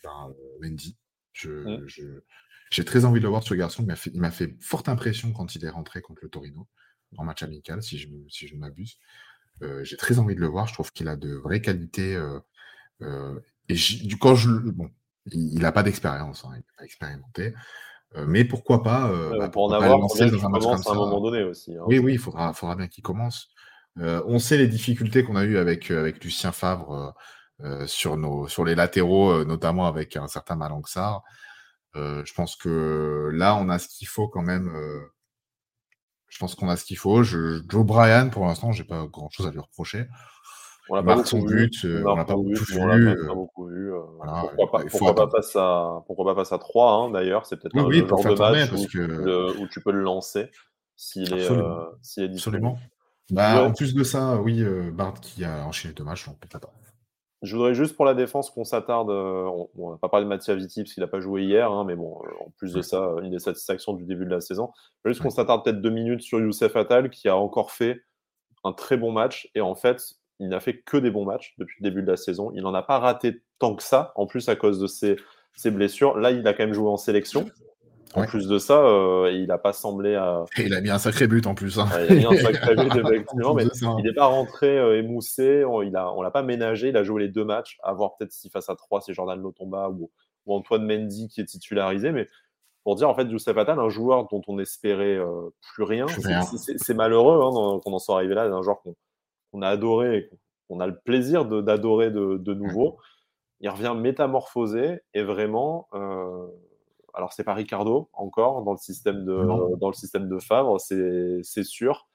ben, Wendy. Mmh. J'ai très envie de le voir, ce garçon. Il m'a fait, forte impression quand il est rentré contre le Torino, en match amical, si je, si je ne m'abuse. Euh, j'ai très envie de le voir. Je trouve qu'il a de vraies qualités. Euh, euh, et du quand je bon, il n'a pas d'expérience, hein, il n'est pas expérimenté. mais pourquoi pas, bah, pour en avoir, lancer dans un match comme ça. à un moment donné aussi. Hein. Oui, oui, il faudra, faudra bien qu'il commence. on sait les difficultés qu'on a eues avec, avec Lucien Favre sur, nos, sur les latéraux, notamment avec un certain Malanxar. je pense que là, on a ce qu'il faut quand même je pense qu'on a ce qu'il faut. Je, Joe Bryan, pour l'instant, j'ai pas grand chose à lui reprocher. On n'a pas, son but, on n'a pas, beaucoup vu. Pas beaucoup vu. pourquoi, pas, pourquoi, pas passer à, pourquoi pas passer à 3 hein, d'ailleurs C'est peut-être oui, un genre de match où, que... où, tu peux le lancer s'il est, euh, est. Absolument. Bah, En plus de ça, oui, euh, Bard qui a enchaîné deux matchs, donc peut-être pas. Je voudrais juste pour la défense qu'on s'attarde. Euh, on n'a pas parlé de Mathieu Viti parce qu'il n'a pas joué hier, hein, mais bon, euh, en plus de ça, une des satisfactions du début de la saison. Juste qu'on s'attarde peut-être deux minutes sur Youssef Attal qui a encore fait un très bon match et en fait, il n'a fait que des bons matchs depuis le début de la saison. Il n'en a pas raté tant que ça, en plus à cause de ses, ses blessures. Là, il a quand même joué en sélection. En plus de ça, euh, il n'a pas semblé à. il a mis un sacré but en plus. Hein. il a mis un sacré but, effectivement, mais il n'est pas rentré euh, émoussé. On, on l'a pas ménagé. Il a joué les deux matchs. À voir peut-être si face à trois, c'est Jordan Lotomba ou, ou, Antoine Mendy qui est titularisé. Mais pour dire, en fait, Youssef Attal, un joueur dont on espérait euh, plus rien. C'est malheureux hein, qu'on en soit arrivé là, un joueur qu'on a adoré, qu'on a le plaisir d'adorer de, de, nouveau. Il revient métamorphosé et vraiment alors c'est pas Ricardo encore dans le système de, dans le système de Favre, c'est sûr.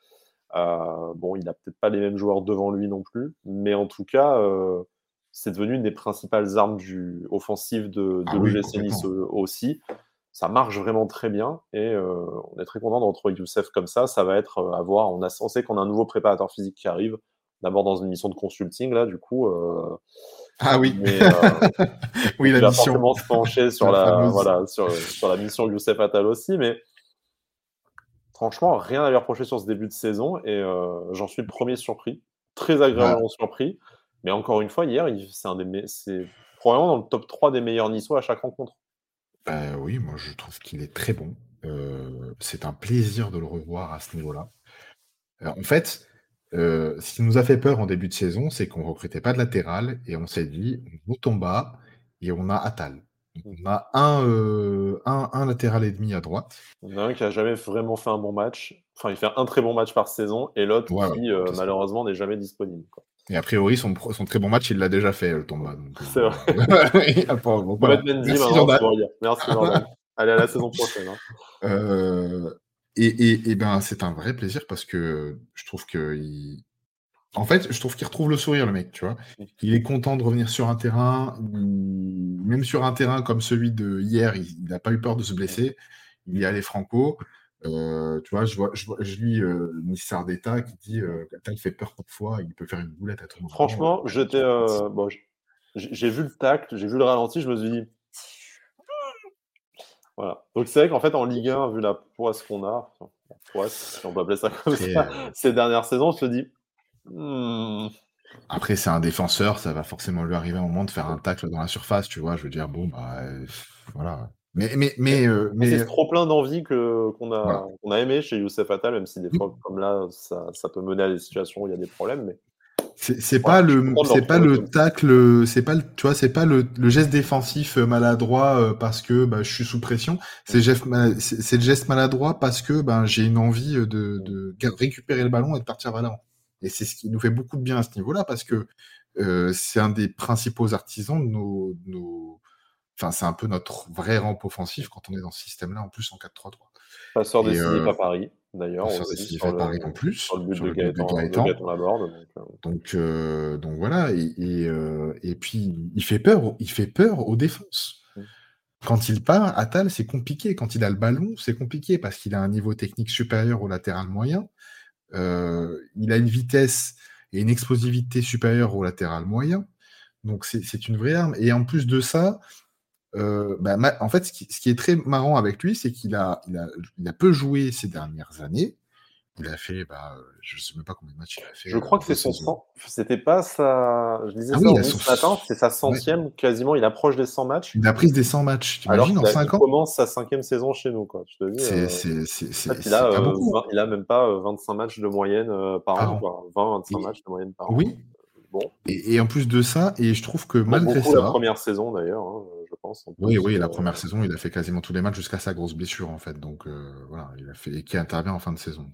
Euh, bon, il n'a peut-être pas les mêmes joueurs devant lui non plus, mais en tout cas, euh, c'est devenu une des principales armes du, offensive de, de ah Nice aussi. Ça marche vraiment très bien et euh, on est très content de retrouver Youssef comme ça. Ça va être à voir. On, a, on sait qu'on a un nouveau préparateur physique qui arrive, d'abord dans une mission de consulting là, du coup. Ah oui. Mais, euh, oui, la mission. forcément se pencher sur la, voilà, sur, sur, la mission Youssef Attal aussi, mais franchement, rien à lui reprocher sur ce début de saison et euh, j'en suis le premier surpris, très agréablement surpris. Mais encore une fois, hier, c'est un des, c'est probablement dans le top 3 des meilleurs Niçois à chaque rencontre. Euh, oui, moi je trouve qu'il est très bon. c'est un plaisir de le revoir à ce niveau-là. en fait, euh, ce qui nous a fait peur en début de saison, c'est qu'on recrutait pas de latéral et on s'est dit, on tombe bas et on a Atal. on a un, euh, un, un, latéral et demi à droite. On a un qui a jamais vraiment fait un bon match. Enfin, il fait un très bon match par saison et l'autre qui, euh, malheureusement, n'est jamais disponible. Et a priori, son, son, très bon match, il l'a déjà fait, le Tomba. C'est vrai. Merci, Jordan. Merci, Jordan. Allez, à la saison prochaine. Hein. Et, ben, c'est un vrai plaisir parce que je trouve que. En fait, je trouve qu'il retrouve le sourire, le mec, tu vois. Il est content de revenir sur un terrain, même sur un terrain comme celui de hier, il n'a pas eu peur de se blesser. Il y allait franco. Euh, tu vois, je, vois, je, lis euh, d'État qui dit euh, il fait peur parfois, il peut faire une boulette à tout moment. Franchement, j'étais, euh, bon, j'ai vu le tact, j'ai vu le ralenti, je me suis dit, voilà. Donc c'est vrai qu'en fait, en Ligue 1, vu la poisse qu'on a, poisse, si on peut appeler ça comme ça, ces dernières saisons, on se dit. Hmm. Après, c'est un défenseur, ça va forcément lui arriver un moment de faire un tacle dans la surface, tu vois. Je veux dire, bon, bah, voilà. Mais, mais, mais, euh, c'est trop plein d'envie qu'on, a, aimé chez Youssef Attal, même si des fois, comme là, ça, ça, peut mener à des situations où il y a des problèmes. Mais... C'est, pas le, c'est pas le tacle, c'est pas le, tu vois, c'est pas le, le, geste défensif maladroit euh, parce que bah, je suis sous pression. C'est, c'est, le geste maladroit parce que ben j'ai une envie de, de, récupérer le ballon et de partir vers l'avant. Et c'est ce qui nous fait beaucoup de bien à ce niveau-là parce que euh, c'est un des principaux artisans de nos, nos... Enfin, c'est un peu notre vrai rampe offensif quand on est dans ce système-là, en plus en 4-3-3. Passeur décisif euh, à Paris, d'ailleurs. Passeur décisif à Paris en plus. Sur le but de Gaëtan, Laborde. Donc, euh... donc, voilà, et, et, euh, et, puis il fait peur, il fait peur aux défenses. Mmh. Quand il part, Attal, c'est compliqué. Quand il a le ballon, c'est compliqué parce qu'il a un niveau technique supérieur au latéral moyen. Euh, il a une vitesse et une explosivité supérieure au latéral moyen. Donc c'est une vraie arme. Et en plus de ça, euh, bah, en fait, ce qui, est très marrant avec lui, c'est qu'il a, il a, il a peu joué ces dernières années. Il a fait, bah, je ne sais même pas combien de matchs il a fait. Je crois que c'est son cent. C'était pas sa. Je disais ah ça son... c'est sa centième, quasiment. Il approche des 100 matchs. Il a pris des 100 matchs. Alors en 5 ans. Il commence sa cinquième saison chez nous, quoi. Je te dis. C'est, il, a, euh, il a même pas 25 euh, matchs de moyenne euh, par an, 20-25 matchs de moyenne par an. Oui. Bon. Et, en plus de ça, et je trouve que malgré ça. la première saison d'ailleurs, hein, oui, oui, la première saison, il a fait quasiment tous les matchs jusqu'à sa grosse blessure en fait. Donc voilà, il a fait qui intervient en fin de saison.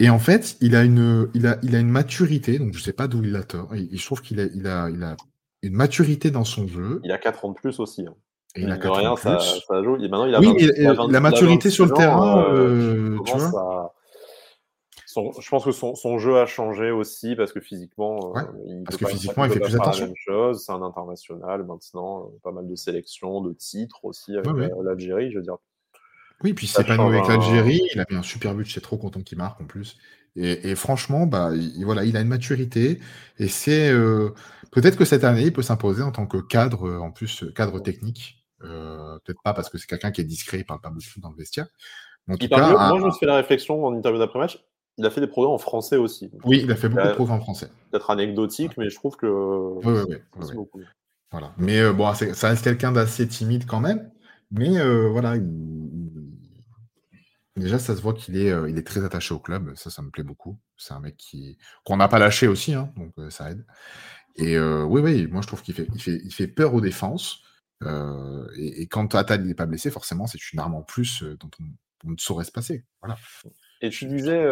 Et en fait, il a une, il a, il a une maturité, donc je sais pas d'où il a tort. Et, je trouve qu'il a, il a, il a une maturité dans son jeu. Il a 4 ans de plus aussi. Hein. Et il a 4 ans de plus. Ça, ça joue. Et maintenant, il a oui, 20, mais il a la maturité sur le terrain, euh, euh, tu vois. À... Son, je pense que son, son, jeu a changé aussi parce que physiquement, euh, ouais, il parce que physiquement, il fait plus attention. La même chose, c'est un international maintenant, pas mal de sélections, de titres aussi avec ouais, ouais. l'Algérie. Je veux dire, oui, puis c'est pas avec l'Algérie, il a mis un super but, c'est trop content qu'il marque en plus. Et, franchement, bah, il, voilà, il a une maturité et c'est euh, peut-être que cette année, il peut s'imposer en tant que cadre, en plus cadre technique. Euh, peut-être pas parce que c'est quelqu'un qui est discret, il parle pas beaucoup dans le vestiaire. moi, je me suis fait la réflexion en interview d'après-match. Il a fait des programmes en français aussi. Oui, il a fait beaucoup de programmes en français. Peut-être anecdotique, mais je trouve que. Oui, oui, oui. Voilà. Mais euh, bon, ça reste quelqu'un d'assez timide quand même. Mais voilà, il, Déjà, ça se voit qu'il est, euh, il est très attaché au club. Ça, ça me plaît beaucoup. C'est un mec qui qu'on n'a pas lâché aussi, hein, donc euh, ça aide. Et euh, oui, oui, moi je trouve qu'il fait, il fait, il fait peur aux défenses. Et, quand Attal n'est pas blessé, forcément, c'est une arme en plus dont on, ne saurait se passer. Voilà. Et tu disais,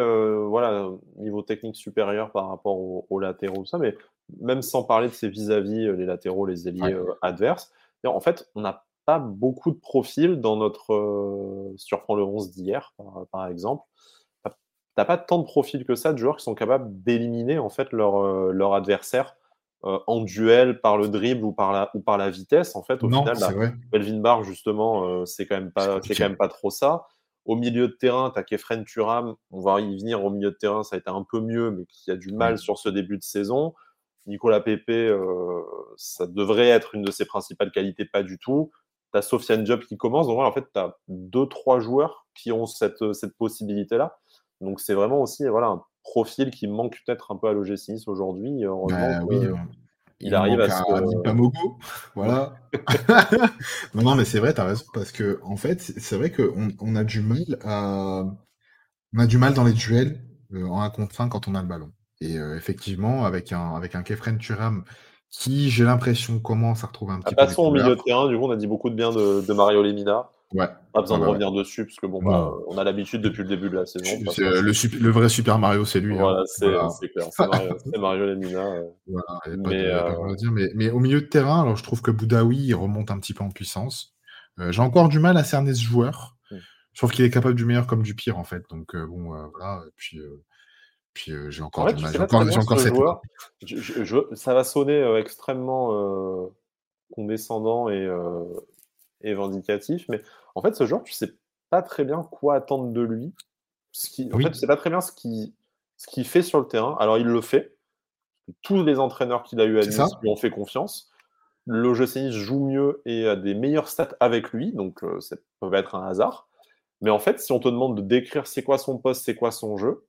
voilà, niveau technique supérieur par rapport aux, latéraux, ça, mais même sans parler de ses vis-à-vis, les latéraux, les ailiers adverses, en fait, on n'a pas beaucoup de profils dans notre. Euh, si tu reprends le 11 d'hier, par, exemple, t'as pas tant de profils que ça de joueurs qui sont capables d'éliminer en fait leur, euh, leur adversaire euh, en duel par le dribble ou par la, ou par la vitesse. En fait, au final, Melvin Barr, justement, c'est quand, même pas, quand même pas trop ça. Au milieu de terrain, tu as Kefren Turam, on va y venir au milieu de terrain, ça a été un peu mieux, mais qui a du mal sur ce début de saison. Nicolas Pepe, ça devrait être une de ses principales qualités, pas du tout tu as Sofiane Job qui commence. Donc, en fait, tu as deux, trois joueurs qui ont cette, cette possibilité-là. Donc, c'est vraiment aussi voilà, un profil qui manque peut-être un peu à l'OGC aujourd'hui. Bah, oui, il, arrive à se. Pamogo, voilà. non, non, mais c'est vrai, tu as raison, parce que en fait, c'est vrai qu'on on a du mal à. On a du mal dans les duels euh, en un contre un quand on a le ballon. Et euh, effectivement, avec un, avec un Kefren Turam qui, j'ai l'impression, commence à retrouver un petit peu. Passons au milieu de terrain, du coup, on a dit beaucoup de bien de, Mario Lemina. Ouais. Pas besoin de revenir dessus, parce que bon, bah, on a l'habitude depuis le début de la saison. Le, le, vrai Super Mario, c'est lui. Hein. Voilà, c'est clair. C'est Mario, Lemina. mais, mais, au milieu de terrain, alors je trouve que Boudaoui remonte un petit peu en puissance. Euh, j'ai encore du mal à cerner ce joueur. Hmm. Je trouve qu'il est capable du meilleur comme du pire, en fait. Donc, euh, bon, euh, voilà. Et puis, puis j'ai encore, encore, cette joueur, ça va sonner extrêmement condescendant et, et, vindicatif, mais en fait, ce joueur, tu sais pas très bien quoi attendre de lui. Ce qui, En fait, tu sais pas très bien ce qu'il ce fait sur le terrain. Alors, il le fait. Tous les entraîneurs qu'il a eu à Nice lui ont fait confiance. Le Nice joue mieux et a des meilleurs stats avec lui, donc ça peut être un hasard. Mais en fait, si on te demande de décrire c'est quoi son poste, c'est quoi son jeu,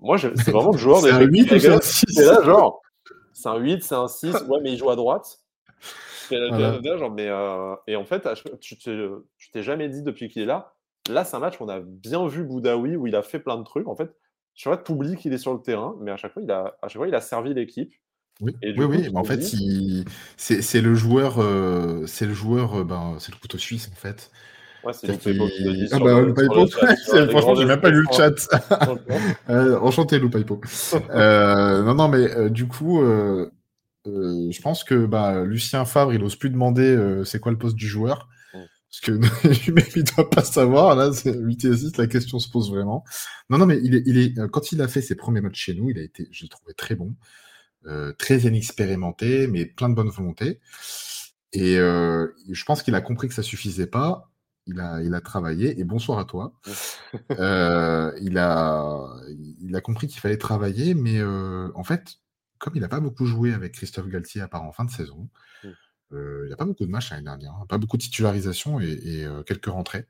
moi, c'est vraiment le joueur des. C'est un 8 ou c'est un 6 C'est là, genre, c'est un 8, c'est un 6, ouais, mais il joue à droite. Mais, et en fait, tu t'es jamais dit depuis qu'il est là. Là, c'est un match où on a bien vu Boudaoui, où il a fait plein de trucs. En fait, tu vois, tu oublies qu'il est sur le terrain, mais à chaque fois, il a, à chaque fois, il a servi l'équipe. Oui, oui, oui. en fait, c'est le joueur, c'est le joueur, ben, c'est le couteau suisse en fait. Ouais, c'est. Ah bah, franchement, j'ai même pas lu le chat. euh, enchanté, Lou euh, non, non, mais euh, du coup, euh, euh, pense que bah, Lucien Favre, il ose plus demander c'est quoi le poste du joueur. Mm. Parce que lui-même, il doit pas savoir. Là, 8 et 6, la question se pose vraiment. Non, non, mais il est, il est, quand il a fait ses premiers matchs chez nous, il a été, je l'ai trouvé très bon. très inexpérimenté, mais plein de bonne volonté. Et je pense qu'il a compris que ça suffisait pas il a, il a travaillé, et bonsoir à toi. euh, il, a, il a compris qu'il fallait travailler, mais euh, en fait, comme il n'a pas beaucoup joué avec Christophe Galtier à part en fin de saison, mmh. euh, il n'a pas beaucoup de matchs l'année dernière, hein. pas beaucoup de titularisation et, et euh, quelques rentrées.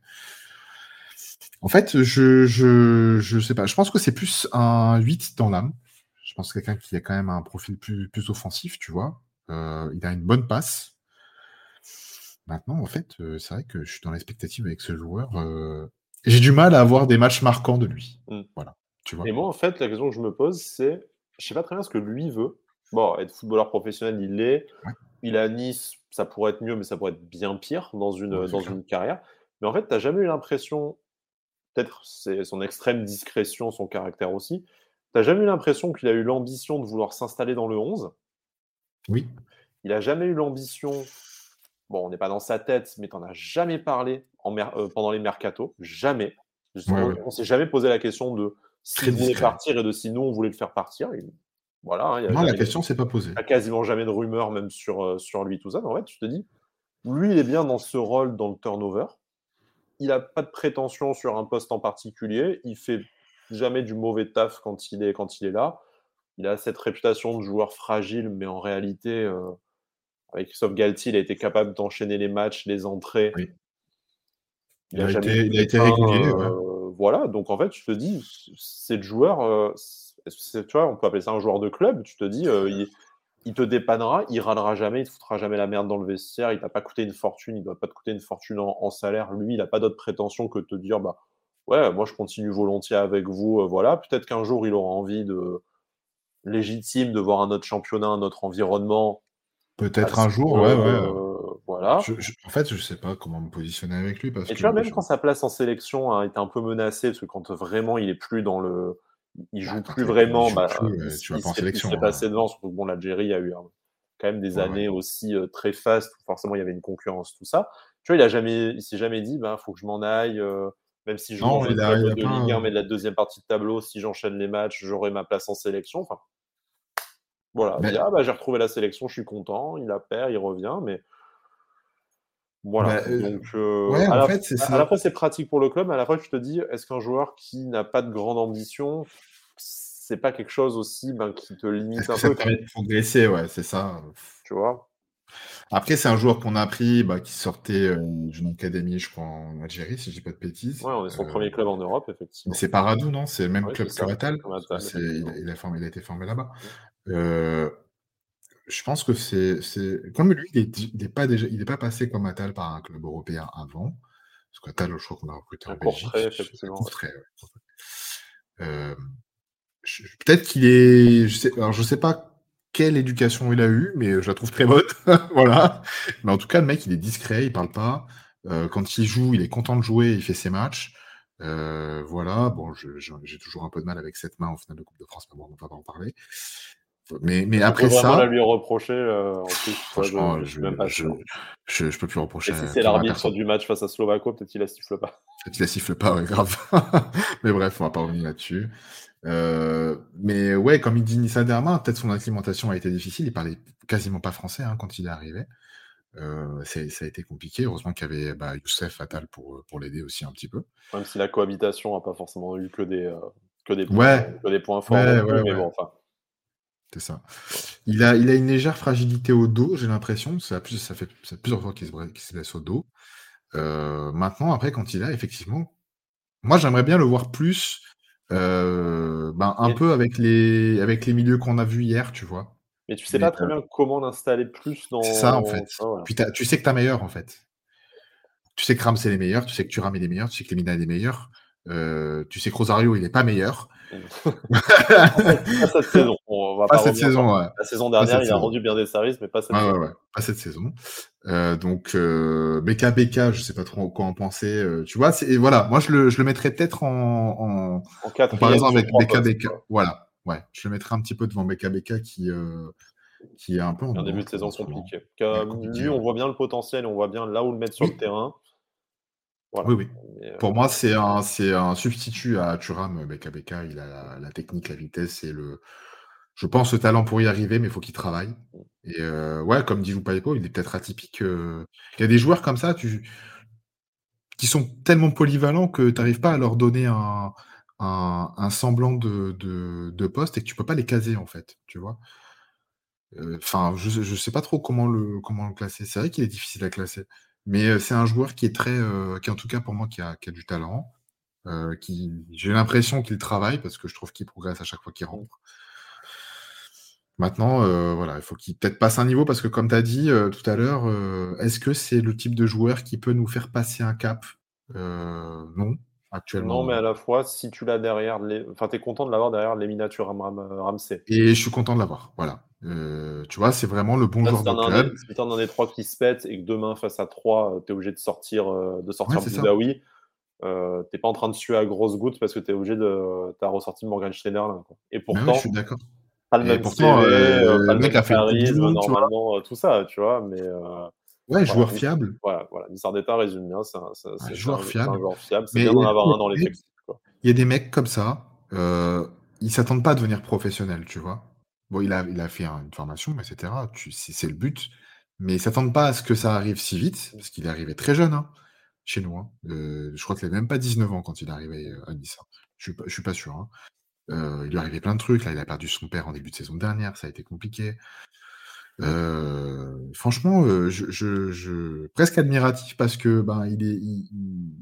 En fait, je, je, je sais pas, je pense que c'est plus un 8 dans l'âme. Je pense que quelqu'un qui a quand même un profil plus, plus offensif, tu vois. Euh, il a une bonne passe. Maintenant, en fait, c'est vrai que je suis dans l'expectative avec ce joueur. J'ai du mal à avoir des matchs marquants de lui. Mmh. Voilà. Tu vois? Et moi, en fait, la question que je me pose, c'est je sais pas très bien ce que lui veut. Bon, être footballeur professionnel, il l'est. Il à Nice, ça pourrait être mieux, mais ça pourrait être bien pire dans une, dans une carrière. Mais en fait, tu n'as jamais eu l'impression, peut-être c'est son extrême discrétion, son caractère aussi, tu n'as jamais eu l'impression qu'il a eu l'ambition de vouloir s'installer dans le 11. Oui. Il n'a jamais eu l'ambition Bon, on n'est pas dans sa tête, mais tu n'en as jamais parlé en euh, pendant les mercatos. Jamais. on ne s'est jamais posé la question de s'il voulait partir et de si nous, on voulait le faire partir. Voilà, hein, non, la question s'est pas posée. Il n'y a quasiment jamais de rumeurs, même sur, euh, sur lui, tout ça. en fait, tu te dis, lui, il est bien dans ce rôle dans le turnover. Il n'a pas de prétention sur un poste en particulier. Il fait jamais du mauvais taf quand il est, quand il est là. Il a cette réputation de joueur fragile, mais en réalité, euh, avec Christophe Galtier, il a été capable d'enchaîner les matchs, les entrées. Il, a, été, il a été régulier. Euh, voilà, donc en fait, tu te dis, c'est le joueur, euh, tu vois, on peut appeler ça un joueur de club. Tu te dis, euh, il, te dépannera, il râlera jamais, il te foutra jamais la merde dans le vestiaire, il t'a pas coûté une fortune, il doit pas te coûter une fortune en, salaire. Lui, il n'a pas d'autre prétention que de te dire, bah ouais, moi je continue volontiers avec vous. voilà, peut-être qu'un jour il aura envie de légitime de voir un autre championnat, un autre environnement Peut-être un jour, ouais, ouais. Euh, voilà. en fait, je sais pas comment me positionner avec lui. Parce et tu vois, même quand sa place en sélection a été un peu menacée, parce que quand vraiment il est plus dans le. Il joue bah, plus vraiment, bah, tu vas pas en sélection. Il s'est passé devant, surtout que bon, l'Algérie a eu quand même des années aussi euh, très fastes, où forcément il y avait une concurrence, tout ça. Tu vois, il a jamais, il s'est jamais dit, bah, faut que je m'en aille, euh, même si je joue de Ligue 1, mais de la deuxième partie de tableau, si j'enchaîne les matchs, j'aurai ma place en sélection. Enfin, voilà, ah, bah, j'ai retrouvé la sélection, je suis content, il a perd, il revient, mais voilà. Bah, euh, donc, euh, à, la, fait, à, la fois c'est pratique pour le club, mais à la fois tu te dis, est-ce qu'un joueur qui n'a pas de grande ambition, c'est pas quelque chose aussi ben, qui te limite un ça peu permet de progresser, ouais, c'est ça. Tu vois? Après, c'est un joueur qu'on a pris bah, qui sortait euh, d'une académie, je crois, en Algérie, si je dis pas de bêtises. Ouais, on est son premier club en Europe, effectivement. C'est Paradou, non? C'est le même club que Ratal. Il, il, a été formé là-bas. Euh, je pense que c'est, comme lui, il n'est pas déjà, il est pas passé comme Atal par un club européen avant, parce qu'Atal, je crois qu'on a recruté en Belgique. Euh, peut-être qu'il est, je sais, alors je sais pas quelle éducation il a eu, mais je la trouve très bonne, voilà. Mais en tout cas, le mec, il est discret, il parle pas. Euh, quand il joue, il est content de jouer, il fait ses matchs. voilà, bon, j'ai toujours un peu de mal avec cette main en finale de Coupe de France, mais bon, on va pas en parler. Mais, mais après ça. la lui reprocher. Euh, en plus, Franchement, je, je, je, je, peux plus reprocher. Et si c'est l'arbitre du match face à Slovako, peut-être qu'il la siffle pas. Peut-être qu'il la siffle pas, ouais, grave. mais bref, on va pas revenir là-dessus. Euh, mais ouais, comme il dit Nissa Derma, peut-être son acclimatation a été difficile. Il parlait quasiment pas français hein, quand il est arrivé. Euh, ça a été compliqué. Heureusement qu'il y avait bah, Youssef Attal pour, pour l'aider aussi un petit peu. Même si la cohabitation n'a pas forcément eu que des, euh, que des, points, que des points forts. mais bon, enfin. C'est ça. Il a, il a une légère fragilité au dos, j'ai l'impression. Ça, ça, fait, plusieurs fois qu'il se, se, laisse au dos. Euh, maintenant, après, quand il a, effectivement, moi j'aimerais bien le voir plus, euh, ben, un peu avec les, avec les milieux qu'on a vus hier, tu vois. Mais tu sais pas très bien comment l'installer plus dans. C'est ça, en fait. Puis tu sais que tu as meilleur, en fait. Tu sais que Ram, c'est les meilleurs. Tu sais que Turam, est les meilleurs. Tu sais que Lemina, est les meilleurs. Tu sais que Rosario, il n'est pas meilleur. pas cette saison. On va pas, cette saison, La saison dernière, il a rendu bien des services, mais pas cette saison. Ouais, pas cette saison. Euh, donc, euh, BK, BK, je sais pas trop quoi en penser. Euh, tu vois, et voilà, moi, je le, je le mettrais peut-être en, en, comparaison avec BK, BK. Voilà, ouais, je le mettrais un petit peu devant BK, BK qui, euh, qui est un peu en un début de saison compliqué. Lui, on voit bien le potentiel, on voit bien là où le mettre sur le terrain. Oui, oui. Euh, Pour moi, c'est un, un substitut à Turam, BKBK. Il a la, technique, la vitesse et le, je pense, le talent pour y arriver, mais il faut qu'il travaille. Et euh, ouais, comme dit Paipo, il est peut-être atypique. Euh, il y a des joueurs comme ça tu, qui sont tellement polyvalents que tu n'arrives pas à leur donner un, un, semblant de, de, poste et que tu peux pas les caser, en fait. Tu vois Enfin, je ne sais pas trop comment le, comment le classer. C'est vrai qu'il est difficile à classer. Mais c'est un joueur qui est très, qui en tout cas pour moi, qui a, qui a du talent. qui, j'ai l'impression qu'il travaille parce que je trouve qu'il progresse à chaque fois qu'il rentre. Maintenant, voilà, il faut qu'il peut-être passe un niveau parce que comme tu as dit tout à l'heure, est-ce que c'est le type de joueur qui peut nous faire passer un cap? Non, actuellement. Non, mais à la fois, si tu l'as derrière, les... enfin, tu es content de l'avoir derrière les miniatures Ramsey. Et je suis content de l'avoir, voilà. Euh, tu vois, c'est vraiment le bon genre de club. si tu en as des trois qui se pètent et que demain, face à trois, euh, tu es obligé de sortir, euh, de sortir Boudaoui, euh, t'es pas en train de suer à grosses gouttes parce que tu es obligé de. Tu as ressorti Morgan Schneider. Et pourtant, je suis d'accord. Pas le même pourtant, le mec a fait normalement, tout ça, tu vois. Mais, ouais, joueur fiable. Voilà, voilà. d'État résume bien. C'est un, joueur fiable. C'est bien d'en avoir un dans les textes. Il y a des mecs comme ça, ils s'attendent pas à devenir professionnels, tu vois. Bon, il a, fait une formation, etc. C'est le but. Mais s'attendent pas à ce que ça arrive si vite, parce qu'il est arrivé très jeune hein, chez nous. Hein. Euh, je crois qu'il n'avait même pas 19 ans quand il est arrivé euh, à Nice. Hein. Je ne suis, pas sûr. Euh, il lui est arrivé plein de trucs. Là, il a perdu son père en début de saison dernière. Ça a été compliqué. franchement, presque admiratif parce que ben il est,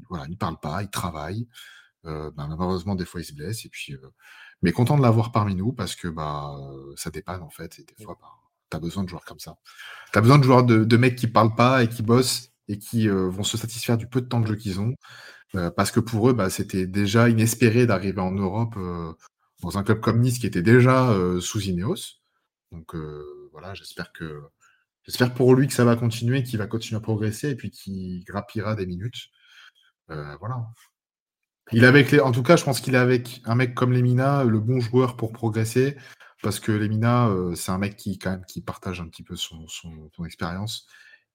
voilà, il parle pas, il travaille. Ben, malheureusement, des fois, il se blesse et puis mais content de l'avoir parmi nous parce que bah, ça dépanne en fait. Et des fois, bah, tu as besoin de joueurs comme ça. Tu as besoin de joueurs de, mecs qui parlent pas et qui bossent et qui euh, vont se satisfaire du peu de temps de jeu qu'ils ont. Euh, parce que pour eux, bah, c'était déjà inespéré d'arriver en Europe euh, dans un club comme Nice qui était déjà sous Ineos. Donc voilà, j'espère que j'espère pour lui que ça va continuer, qu'il va continuer à progresser et puis qu'il grappillera des minutes. voilà. Il avec les... En tout cas, je pense qu'il est avec un mec comme Lemina, le bon joueur pour progresser, parce que Lemina, euh, c'est un mec qui, quand même, qui partage un petit peu son, son, expérience,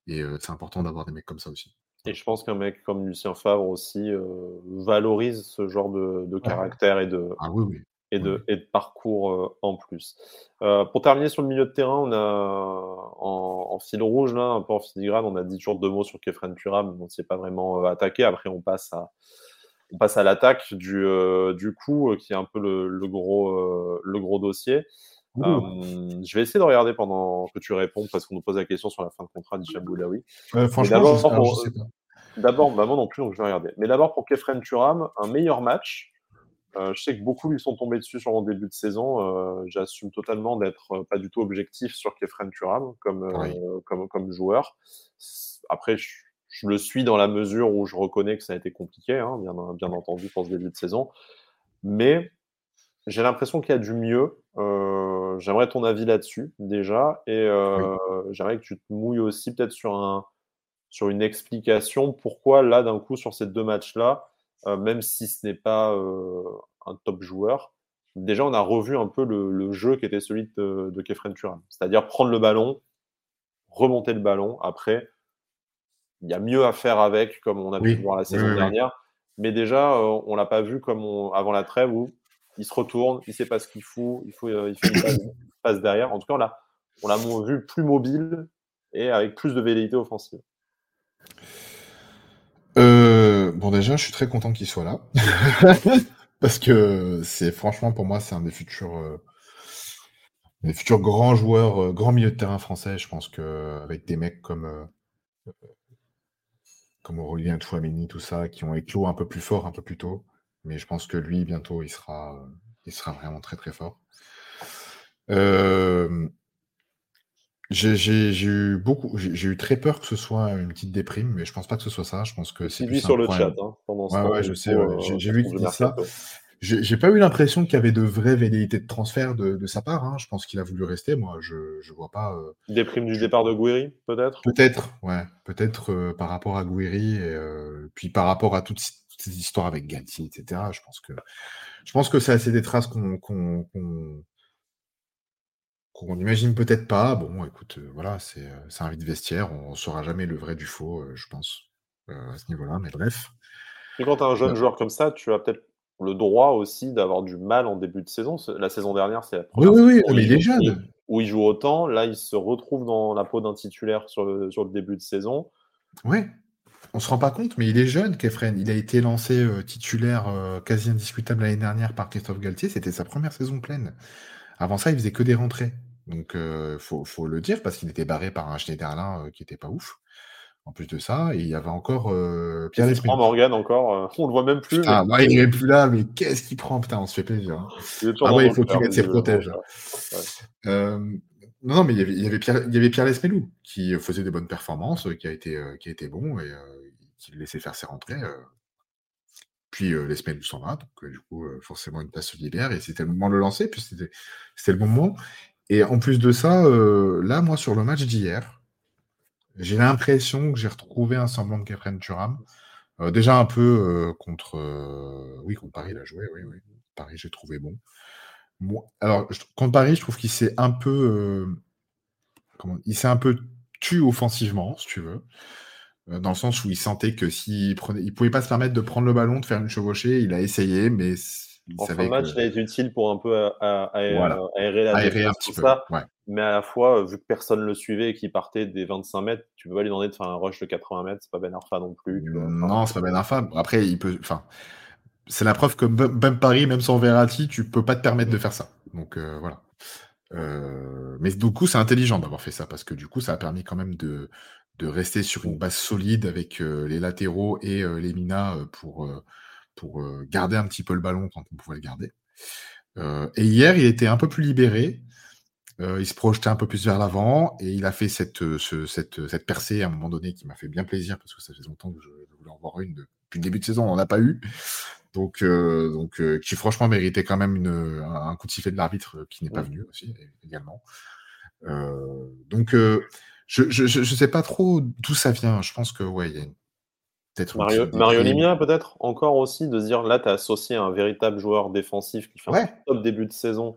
et euh, c'est important d'avoir des mecs comme ça aussi. Et je pense qu'un mec comme Lucien Favre aussi euh, valorise ce genre de, caractère et de, ah, oui, oui. Et, de, et de parcours en plus. pour terminer sur le milieu de terrain, on a en, fil rouge, là, un peu en filigrane, on a dit toujours deux mots sur Kefren Turam, on ne s'est pas vraiment attaqué. Après, on passe à, on passe à l'attaque du, euh, du coup, euh, qui est un peu le, gros, euh, le gros dossier. je vais essayer de regarder pendant que tu réponds, parce qu'on nous pose la question sur la fin de contrat d'Hicham Boulaoui. franchement, D'abord, bah, moi non plus, donc je vais regarder. Mais d'abord, pour Kefren Turam, un meilleur match. je sais que beaucoup lui sont tombés dessus sur mon début de saison. J'assume totalement d'être pas du tout objectif sur Kefren Turam comme, comme, comme joueur. Après, je je le suis dans la mesure où je reconnais que ça a été compliqué, hein, bien, bien, entendu, pour ce début de saison. Mais j'ai l'impression qu'il y a du mieux. Euh, j'aimerais ton avis là-dessus, déjà. Et euh, j'aimerais que tu te mouilles aussi peut-être sur, un, sur une explication pourquoi, là, d'un coup, sur ces deux matchs-là, euh, même si ce n'est pas un top joueur, déjà, on a revu un peu le, jeu qui était celui de, de Kefren Turam. C'est-à-dire prendre le ballon, remonter le ballon, après il y a mieux à faire avec, comme on a pu voir la saison dernière. Mais déjà, euh, on l'a pas vu comme avant la trêve où il se retourne, il sait pas ce qu'il fout, il faut, euh, il fait une passe, derrière. En tout cas, on l'a, on l'a vu plus mobile et avec plus de velléité offensive. Euh, bon, déjà, je suis très content qu'il soit là. Parce que c'est franchement, pour moi, c'est un des futurs, des futurs grands joueurs, grands milieux de terrain français. Je pense qu'avec des mecs comme comme Aurélien Chouameni, tout ça, qui ont éclos un peu plus fort, un peu plus tôt. Mais je pense que lui, bientôt, il sera, il sera vraiment très très fort. Euh, J'ai eu beaucoup, j'ai eu très peur que ce soit une petite déprime, mais je pense pas que ce soit ça. Je pense que c'est plus sur le chat hein, pendant ce ouais, Ouais, je sais, euh, j'ai vu qu'il ça. J'ai pas eu l'impression qu'il y avait de vraies velléités de transfert de, sa part. Hein. Je pense qu'il a voulu rester. Moi, je, je vois pas. Euh, Déprime du départ de Gouiri, peut-être? Peut-être, ouais. Peut-être euh, par rapport à Gouiri et puis par rapport à toutes, ces histoires avec Galtier, etc. Je pense que, je pense que c'est assez des traces qu'on qu'on n'imagine peut-être pas. Bon, écoute, euh, voilà, c'est euh, un vide vestiaire. On ne saura jamais le vrai du faux, euh, je pense, à ce niveau-là. Mais bref. Et quand tu as un jeune joueur comme ça, tu as peut-être le droit aussi d'avoir du mal en début de saison. La saison dernière, c'est la première oui, oui, oui, mais il est jeune. Où il joue autant. Là, il se retrouve dans la peau d'un titulaire sur le, sur le début de saison. Oui. On se rend pas compte, mais il est jeune, Kefren. Il a été lancé titulaire quasi indiscutable l'année dernière par Christophe Galtier. C'était sa première saison pleine. Avant ça, il faisait que des rentrées. Donc, il faut, le dire, parce qu'il était barré par un Schneiderlin qui était pas ouf. En plus de ça, et il y avait encore Pierre Lesmelou. Morgan encore, on le voit même plus. Ah, il n'est plus là, mais qu'est-ce qu'il prend? Putain, on se fait plaisir. Hein. Ah ouais, il faut qu'il mette ses protèges. non, non, mais il y avait, il y avait Pierre, il y avait Pierre Lesmelou qui faisait des bonnes performances, qui a été, qui a été bon et qui laissait faire ses rentrées. Puis Lesmelou s'en va, donc du coup, forcément, une place se libère et c'était le moment de le lancer, puis c'était le moment. Et en plus de ça, euh, là, moi, sur le match d'hier, j'ai l'impression que j'ai retrouvé un semblant de Kefren Turam. Euh, déjà un peu euh, contre. oui, contre Paris, il a joué, oui, oui. Paris, j'ai trouvé bon. alors, contre Paris, je trouve qu'il s'est un peu. il s'est un peu tué offensivement, si tu veux. Dans le sens où il sentait que s'il prenait, il pouvait pas se permettre de prendre le ballon, de faire une chevauchée. Il a essayé, mais en fin de match, il a été utile pour un peu aérer la aérer un petit peu, Mais à la fois, vu que personne ne le suivait et qu'il partait des 25 mètres, tu peux pas lui demander de faire un rush de 80 mètres. C'est pas Ben Arfa non plus. non, c'est pas Ben Arfa. Après, il peut. Enfin, c'est la preuve que même Paris, même sans Verratti, tu peux pas te permettre de faire ça. Donc euh, voilà. Euh, mais du coup, c'est intelligent d'avoir fait ça parce que du coup, ça a permis quand même de, de rester sur une base solide avec euh, les latéraux et les minas pour pour garder un petit peu le ballon quand on pouvait le garder. et hier, il était un peu plus libéré. il se projetait un peu plus vers l'avant et il a fait cette, cette, cette, percée à un moment donné qui m'a fait bien plaisir parce que ça fait longtemps que je, voulais en voir une depuis le début de saison, on n'en a pas eu. Donc, donc qui franchement méritait quand même une, un, coup de sifflet de l'arbitre qui n'est pas venu aussi également. donc je ne sais pas trop d'où ça vient. Je pense que ouais, il y a une Mario, Mario Limia, peut-être, encore aussi, de se dire là, tu as associé un véritable joueur défensif qui fait un top début de saison,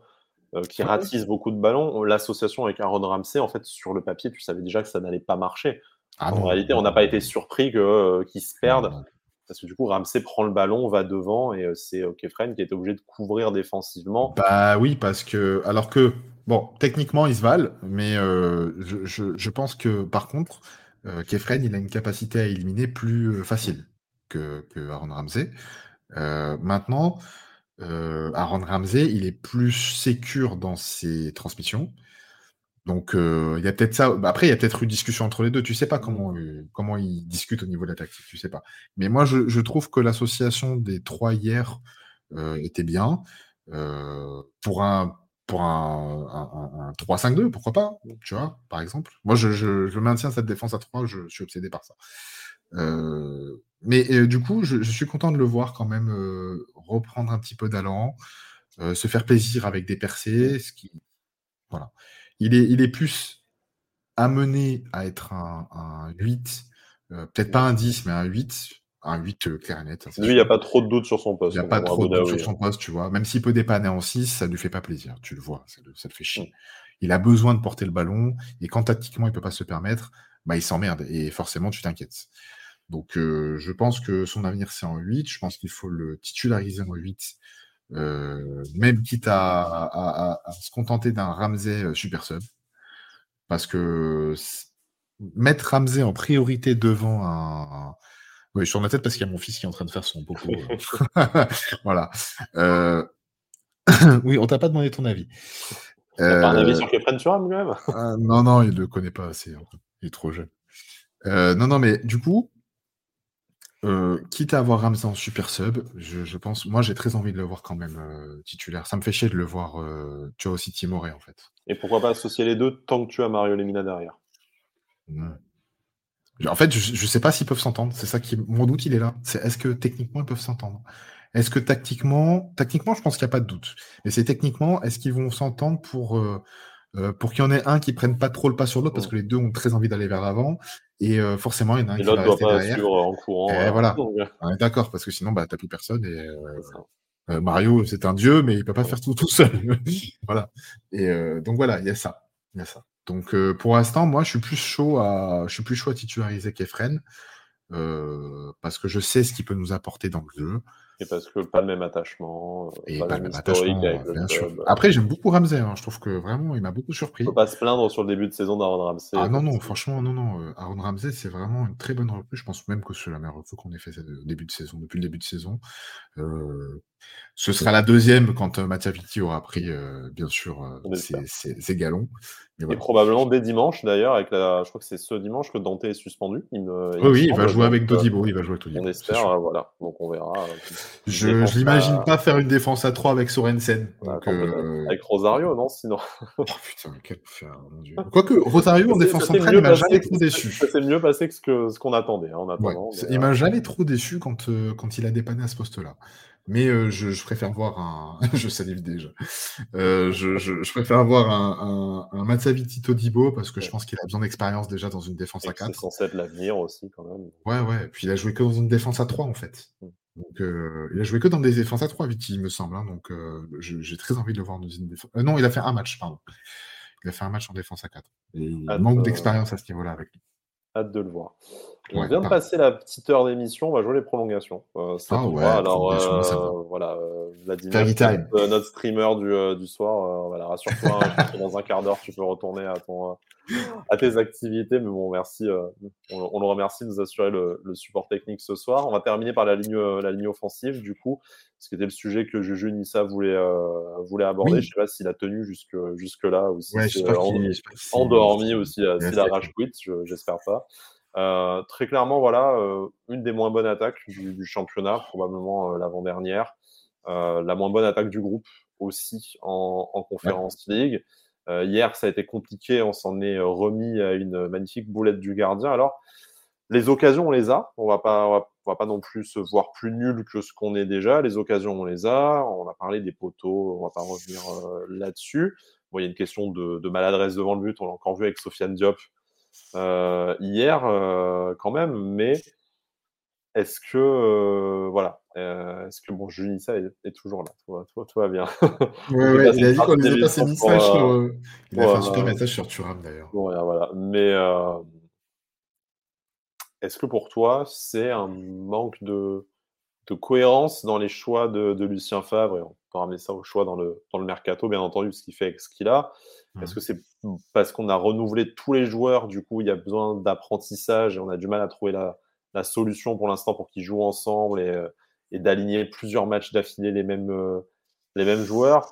euh, qui ratisse beaucoup de ballons. L'association avec Aaron Ramsey, en fait, sur le papier, tu savais déjà que ça n'allait pas marcher. Ah en réalité, on n'a pas été surpris euh, qu'ils se perdent. Parce que du coup, Ramsey prend le ballon, va devant, et euh, c'est Kefren qui est obligé de couvrir défensivement. Bah oui, parce que. Alors que, bon, techniquement, ils se valent, mais je, je, pense que, par contre, euh, Kefren, il a une capacité à éliminer plus euh, facile que, Aaron Ramsey. Euh, maintenant, Aaron Ramsey, il est plus sécure dans ses transmissions. Donc, il y a peut-être ça. Après, il y a peut-être une discussion entre les deux. Tu sais pas comment, comment ils discutent au niveau de la tactique. Tu sais pas. Mais moi, je, trouve que l'association des trois hier était bien. pour un pour un, 3-5-2, pourquoi pas, tu vois, par exemple. Moi, je, maintiens cette défense à 3, je, suis obsédé par ça. Euh, mais du coup, je, suis content de le voir quand même euh, reprendre un petit peu d'allant, euh, se faire plaisir avec des percées. Ce qui, voilà. il, est, plus amené à être un 8, peut-être pas un 10, mais un 8, un 8 euh, clair et net. Lui, il n'y a pas trop de doute sur son poste. Il n'y a pas trop de doute sur son poste, tu vois. Même s'il peut dépanner en 6, ça ne lui fait pas plaisir, tu le vois, ça le, fait chier. Mm. Il a besoin de porter le ballon, et quand tactiquement il ne peut pas se permettre, bah, il s'emmerde, et forcément tu t'inquiètes. Donc euh, je pense que son avenir c'est en 8, je pense qu'il faut le titulariser en 8, euh, même quitte à, se contenter d'un Ramsey super sub. Parce que mettre Ramsey en priorité devant un oui, sur ma tête parce qu'il y a mon fils qui est en train de faire son popo. Euh. voilà. Euh, oui, on t'a pas demandé ton avis. Euh... Pas un avis sur Kefren Turam, quand même ah, Non, non, il ne le connaît pas assez. Il est trop jeune. Euh, non, non, mais du coup, Euh, quitte à avoir Ramsey en super sub, je, pense. Moi, j'ai très envie de le voir quand même euh, titulaire. Ça me fait chier de le voir, euh, tu vois, aussi timoré en fait. Et pourquoi pas associer les deux tant que tu as Mario Lemina derrière? En fait, je, ne sais pas s'ils peuvent s'entendre. C'est ça qui. Mon doute, il est là. C'est est-ce que techniquement, ils peuvent s'entendre? Est-ce que tactiquement. Tactiquement, je pense qu'il n'y a pas de doute. Mais c'est techniquement, est-ce qu'ils vont s'entendre pour. pour qu'il y en ait un qui prenne pas trop le pas sur l'autre, parce que les deux ont très envie d'aller vers l'avant, et euh, forcément, il y en a un qui va rester derrière. en courant. Et voilà. D'accord, parce que sinon, bah, t'as plus personne. Et, euh, euh, Mario, c'est un dieu, mais il peut pas faire tout tout seul. voilà. Et donc voilà, il y a ça. Il y a ça. Donc pour l'instant, moi, je suis plus chaud à, je suis plus chaud à titulariser qu'Efren. parce que je sais ce qu'il peut nous apporter dans le jeu. Et parce que pas le même attachement. Euh, Et pas, le même attachement, bien sûr. Après, j'aime beaucoup Ramsey. Hein. Je trouve que vraiment, il m'a beaucoup surpris. Faut pas se plaindre sur le début de saison d'Aaron Ramsey. Ah non, non, franchement, non, non. Euh, Aaron Ramsey, c'est vraiment une très bonne recrue. Je pense même que c'est la meilleure recrue qu'on ait fait au début de saison, depuis le début de saison. Euh, ce sera la deuxième quand Mattia Vitti aura pris, bien sûr, ses, galons. Et probablement dès dimanche, d'ailleurs, avec la... je crois que c'est ce dimanche que Dante est suspendu. oui, oui, il va jouer avec Dodibo. Il va jouer avec Dodibo. On espère, voilà. Donc on verra. Je n'imagine pas faire une défense à 3 avec Sorensen. Ah, euh, avec Rosario, non Sinon. oh putain, quel mon Dieu. Quoique Rosario en défense centrale, il m'a jamais trop déçu. C'est mieux passé que ce qu'on attendait. Hein, en il m'a jamais trop déçu quand, euh, quand il a dépanné à ce poste-là. Mais euh, je, préfère voir un. je salive déjà. Euh, je, préfère voir un, un, un Matsaviti Todibo parce que je pense qu'il a besoin d'expérience déjà dans une défense à 4. C'est censé être l'avenir aussi, quand même. Ouais, ouais. Et puis il a joué que dans une défense à 3, en fait. Mm. Donc, euh, il a joué que dans des défenses à 3, Viti, il me semble. Hein. donc, j'ai très envie de le voir dans une défense. non, il a fait un match, pardon. Il a fait un match en défense à 4. Et il manque d'expérience à ce niveau-là avec lui. Hâte de le voir. On vient de passer la petite heure d'émission, on va jouer les prolongations. Euh, ah ouais, Alors euh, voilà, euh, Vladimir, notre streamer du, du soir, voilà, rassure-toi, hein, dans un quart d'heure, tu peux retourner à, ton, à tes activités. Mais bon, merci, on, le remercie de nous assurer le, support technique ce soir. On va terminer par la ligne, la ligne offensive, du coup, ce qui était le sujet que Juju Nissa voulait, voulait aborder. Je ne sais pas s'il a tenu jusque, jusque là ou si endormi ou s'il a rage quit, j'espère pas. Euh, très clairement, voilà, euh, une des moins bonnes attaques du, championnat, probablement euh, l'avant-dernière. la moins bonne attaque du groupe aussi en, en Conférence League. hier, ça a été compliqué, on s'en est remis à une magnifique boulette du gardien. Alors, les occasions, on les a. On va pas, on va, pas non plus se voir plus nul que ce qu'on est déjà. Les occasions, on les a. On a parlé des poteaux, on va pas revenir là-dessus. Bon, il y a une question de, de, maladresse devant le but. On l'a encore vu avec Sofiane Diop hier euh, quand même, mais est-ce que euh, voilà, est-ce que bon, Junissa est, est toujours là, tout, tout, va bien. Ouais, ouais, il a dit qu'on lui a passé message sur. Il a fait un super message sur Turam d'ailleurs. Bon, voilà, mais est-ce que pour toi c'est un manque de, de, cohérence dans les choix de, de Lucien Favre et on peut ramener ça au choix dans le, dans le mercato, bien entendu, ce qu'il fait avec ce qu'il a. Est-ce que c'est parce qu'on a renouvelé tous les joueurs, du coup, il y a besoin d'apprentissage et on a du mal à trouver la, solution pour l'instant pour qu'ils jouent ensemble et, euh, d'aligner plusieurs matchs d'affilée les mêmes, euh, les mêmes joueurs?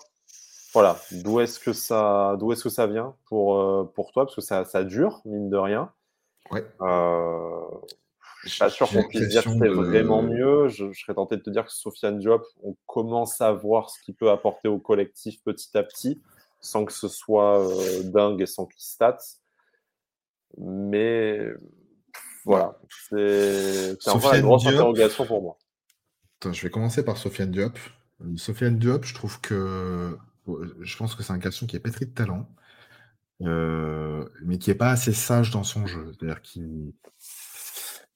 Voilà, d'où est-ce que ça, d'où est-ce que ça vient pour, euh, pour toi? Parce que ça, ça dure, mine de rien. Ouais. Je suis pas sûr qu'on puisse dire que c'est vraiment mieux. Je, je, serais tenté de te dire que Sofiane Diop, on commence à voir ce qu'il peut apporter au collectif petit à petit sans que ce soit euh, dingue et sans qu'il stats. Mais voilà, c'est encore une grosse interrogation pour moi. je vais commencer par Sofiane Diop. Sofiane Diop, je trouve que je pense que c'est un garçon qui est pétri de talent, euh, mais qui n'est pas assez sage dans son jeu. C'est-à-dire qu'il.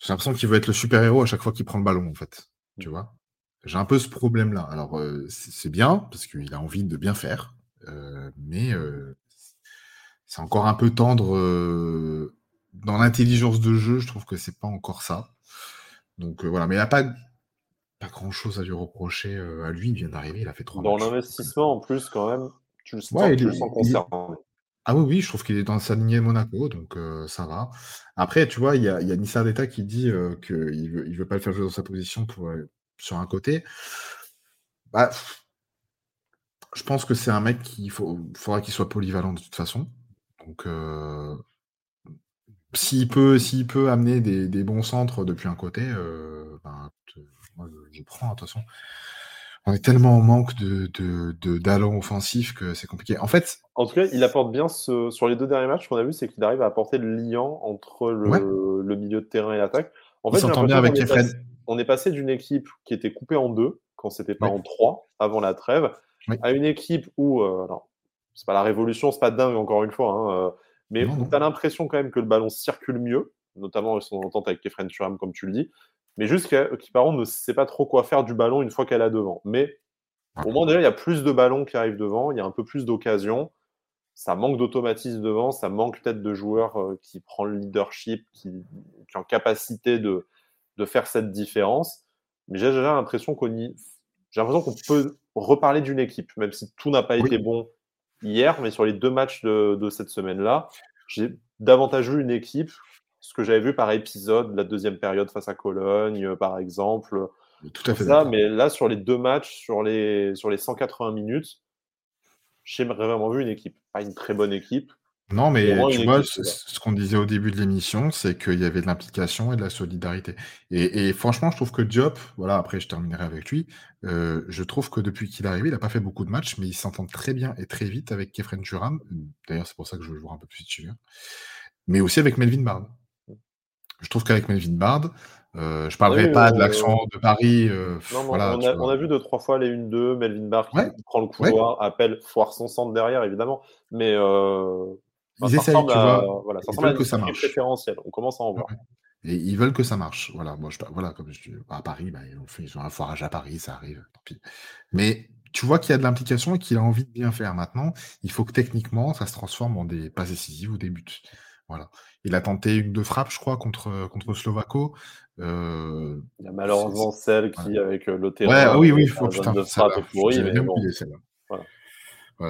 J'ai l'impression qu'il veut être le super-héros à chaque fois qu'il prend le ballon, en fait. Tu mm. vois? J'ai un peu ce problème-là. Alors, euh, c'est bien, parce qu'il a envie de bien faire. Euh, mais euh, c'est encore un peu tendre dans l'intelligence de jeu. Je trouve que c'est pas encore ça. Donc voilà, mais il n'y a pas, pas grand chose à lui reprocher à lui. Il vient d'arriver, il a fait trois Dans l'investissement en plus, quand même, tu le sens, tu le sens concerné. Ah oui, oui, je trouve qu'il est dans sa lignée Monaco, donc ça va. Après, tu vois, il y a, y Nissa Deta qui dit qu'il il veut pas le faire jouer dans sa position pour, sur un côté. Bah, je pense que c'est un mec qui faudra qu'il soit polyvalent de toute façon. Donc, s'il peut, peut amener des, bons centres depuis un côté, ben, moi, je, prends, de toute façon. On est tellement en manque de, de, offensifs que c'est compliqué. En fait. En tout cas, il apporte bien ce, sur les deux derniers matchs qu'on a vu, c'est qu'il arrive à apporter le liant entre le, milieu de terrain et l'attaque. En fait, bien avec on est passé d'une équipe qui était coupée en deux, quand c'était pas en trois, avant la trêve, à une équipe où, euh, alors, c'est pas la révolution, c'est pas dingue encore une fois, hein, euh, mais tu as l'impression quand même que le ballon circule mieux, notamment son entente avec Kefren Turam, comme tu le dis, mais juste contre, ne sait pas trop quoi faire du ballon une fois qu'elle a devant. Mais au moins, déjà, il y a plus de ballons qui arrivent devant, il y a un peu plus d'occasions. Ça manque d'automatisme devant, ça manque peut-être de joueurs euh, qui prennent le leadership, qui, qui ont capacité de, de faire cette différence. Mais j'ai déjà l'impression qu'on y... j'ai l'impression qu'on peut reparler d'une équipe, même si tout n'a pas été bon hier, mais sur les deux matchs de, de cette semaine-là, j'ai davantage vu une équipe, ce que j'avais vu par épisode, la deuxième période face à Cologne, euh, par exemple. Tout à fait. Ça, mais là, sur les deux matchs, sur les, sur les 180 minutes, j'aimerais vraiment vu une équipe. Pas une très bonne équipe, non, mais tu vois, ce, qu'on disait au début de l'émission, c'est qu'il y avait de l'implication et de la solidarité. Et, franchement, je trouve que Diop, voilà, après je terminerai avec lui, euh, je trouve que depuis qu'il est arrivé, il n'a pas fait beaucoup de matchs, mais il s'entend très bien et très vite avec Kefren Turam. D'ailleurs, c'est pour ça que je veux jouer un peu plus dessus. Hein. Mais aussi avec Melvin Bard. Je trouve qu'avec Melvin Bard, euh, je ne parlerai pas de l'action de Paris. Euh, non, voilà, on, a, vu deux, trois fois les 1-2, Melvin Bard qui prend le couloir, appelle, foire son centre derrière, évidemment. Mais ils essayent, tu vois. Voilà, ça veulent que ça marche. On commence à en voir. Et ils veulent que ça marche. Voilà, moi, je, voilà comme je, à Paris, bah, ils, ont fait, ils ont un foirage à Paris, ça arrive. Tant pis. Mais tu vois qu'il y a de l'implication et qu'il a envie de bien faire. Maintenant, il faut que techniquement, ça se transforme en des passes décisives ou des buts. Voilà. Il a tenté une de frappe, je crois, contre, contre Slovako. Euh, il y a malheureusement celle qui, avec euh, terrain, ouais, oui, oui, putain, de frappe pourrie. Mais bon. Voilà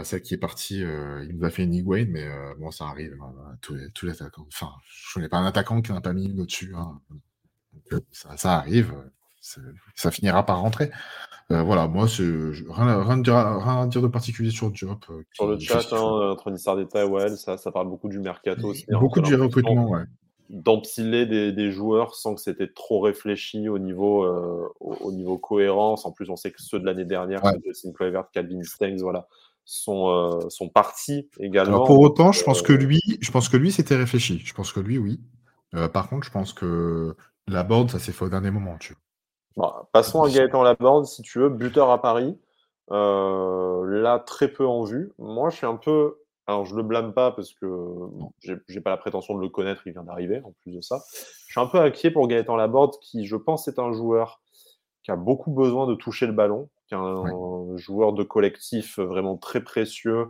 celle qui est partie, euh, il nous a fait une Higuain, mais euh, bon, ça arrive. Hein, tous, les, attaquants. Enfin, je connais pas un attaquant qui n'a pas mis une au-dessus. Hein. Ça, arrive. Ça finira par rentrer. Euh, voilà, moi, rien, rien, dire, rien, à dire de particulier sur Diop. sur le chat, hein, entre Nissardeta et Well, ça, ça parle beaucoup du mercato aussi. Beaucoup du recrutement, ouais d'empiler des, joueurs sans que c'était trop réfléchi au niveau, au, niveau cohérence. En plus, on sait que ceux de l'année dernière, ouais. Justin Kluivert, Calvin Stengs, voilà, sont, euh, sont partis également. pour autant, je pense que euh, lui, je pense que lui, c'était réfléchi. Je pense que lui, oui. Euh, par contre, je pense que la board, ça s'est fait au dernier moment. Tu passons à Gaëtan Laborde, si tu veux, buteur à Paris. là, très peu en vue. Moi, je suis un peu. Alors, je le blâme pas parce que j'ai pas la prétention de le connaître, il vient d'arriver en plus de ça. Je suis un peu inquiet pour Gaëtan Laborde, qui, je pense, est un joueur qui a beaucoup besoin de toucher le ballon, un joueur de collectif vraiment très précieux.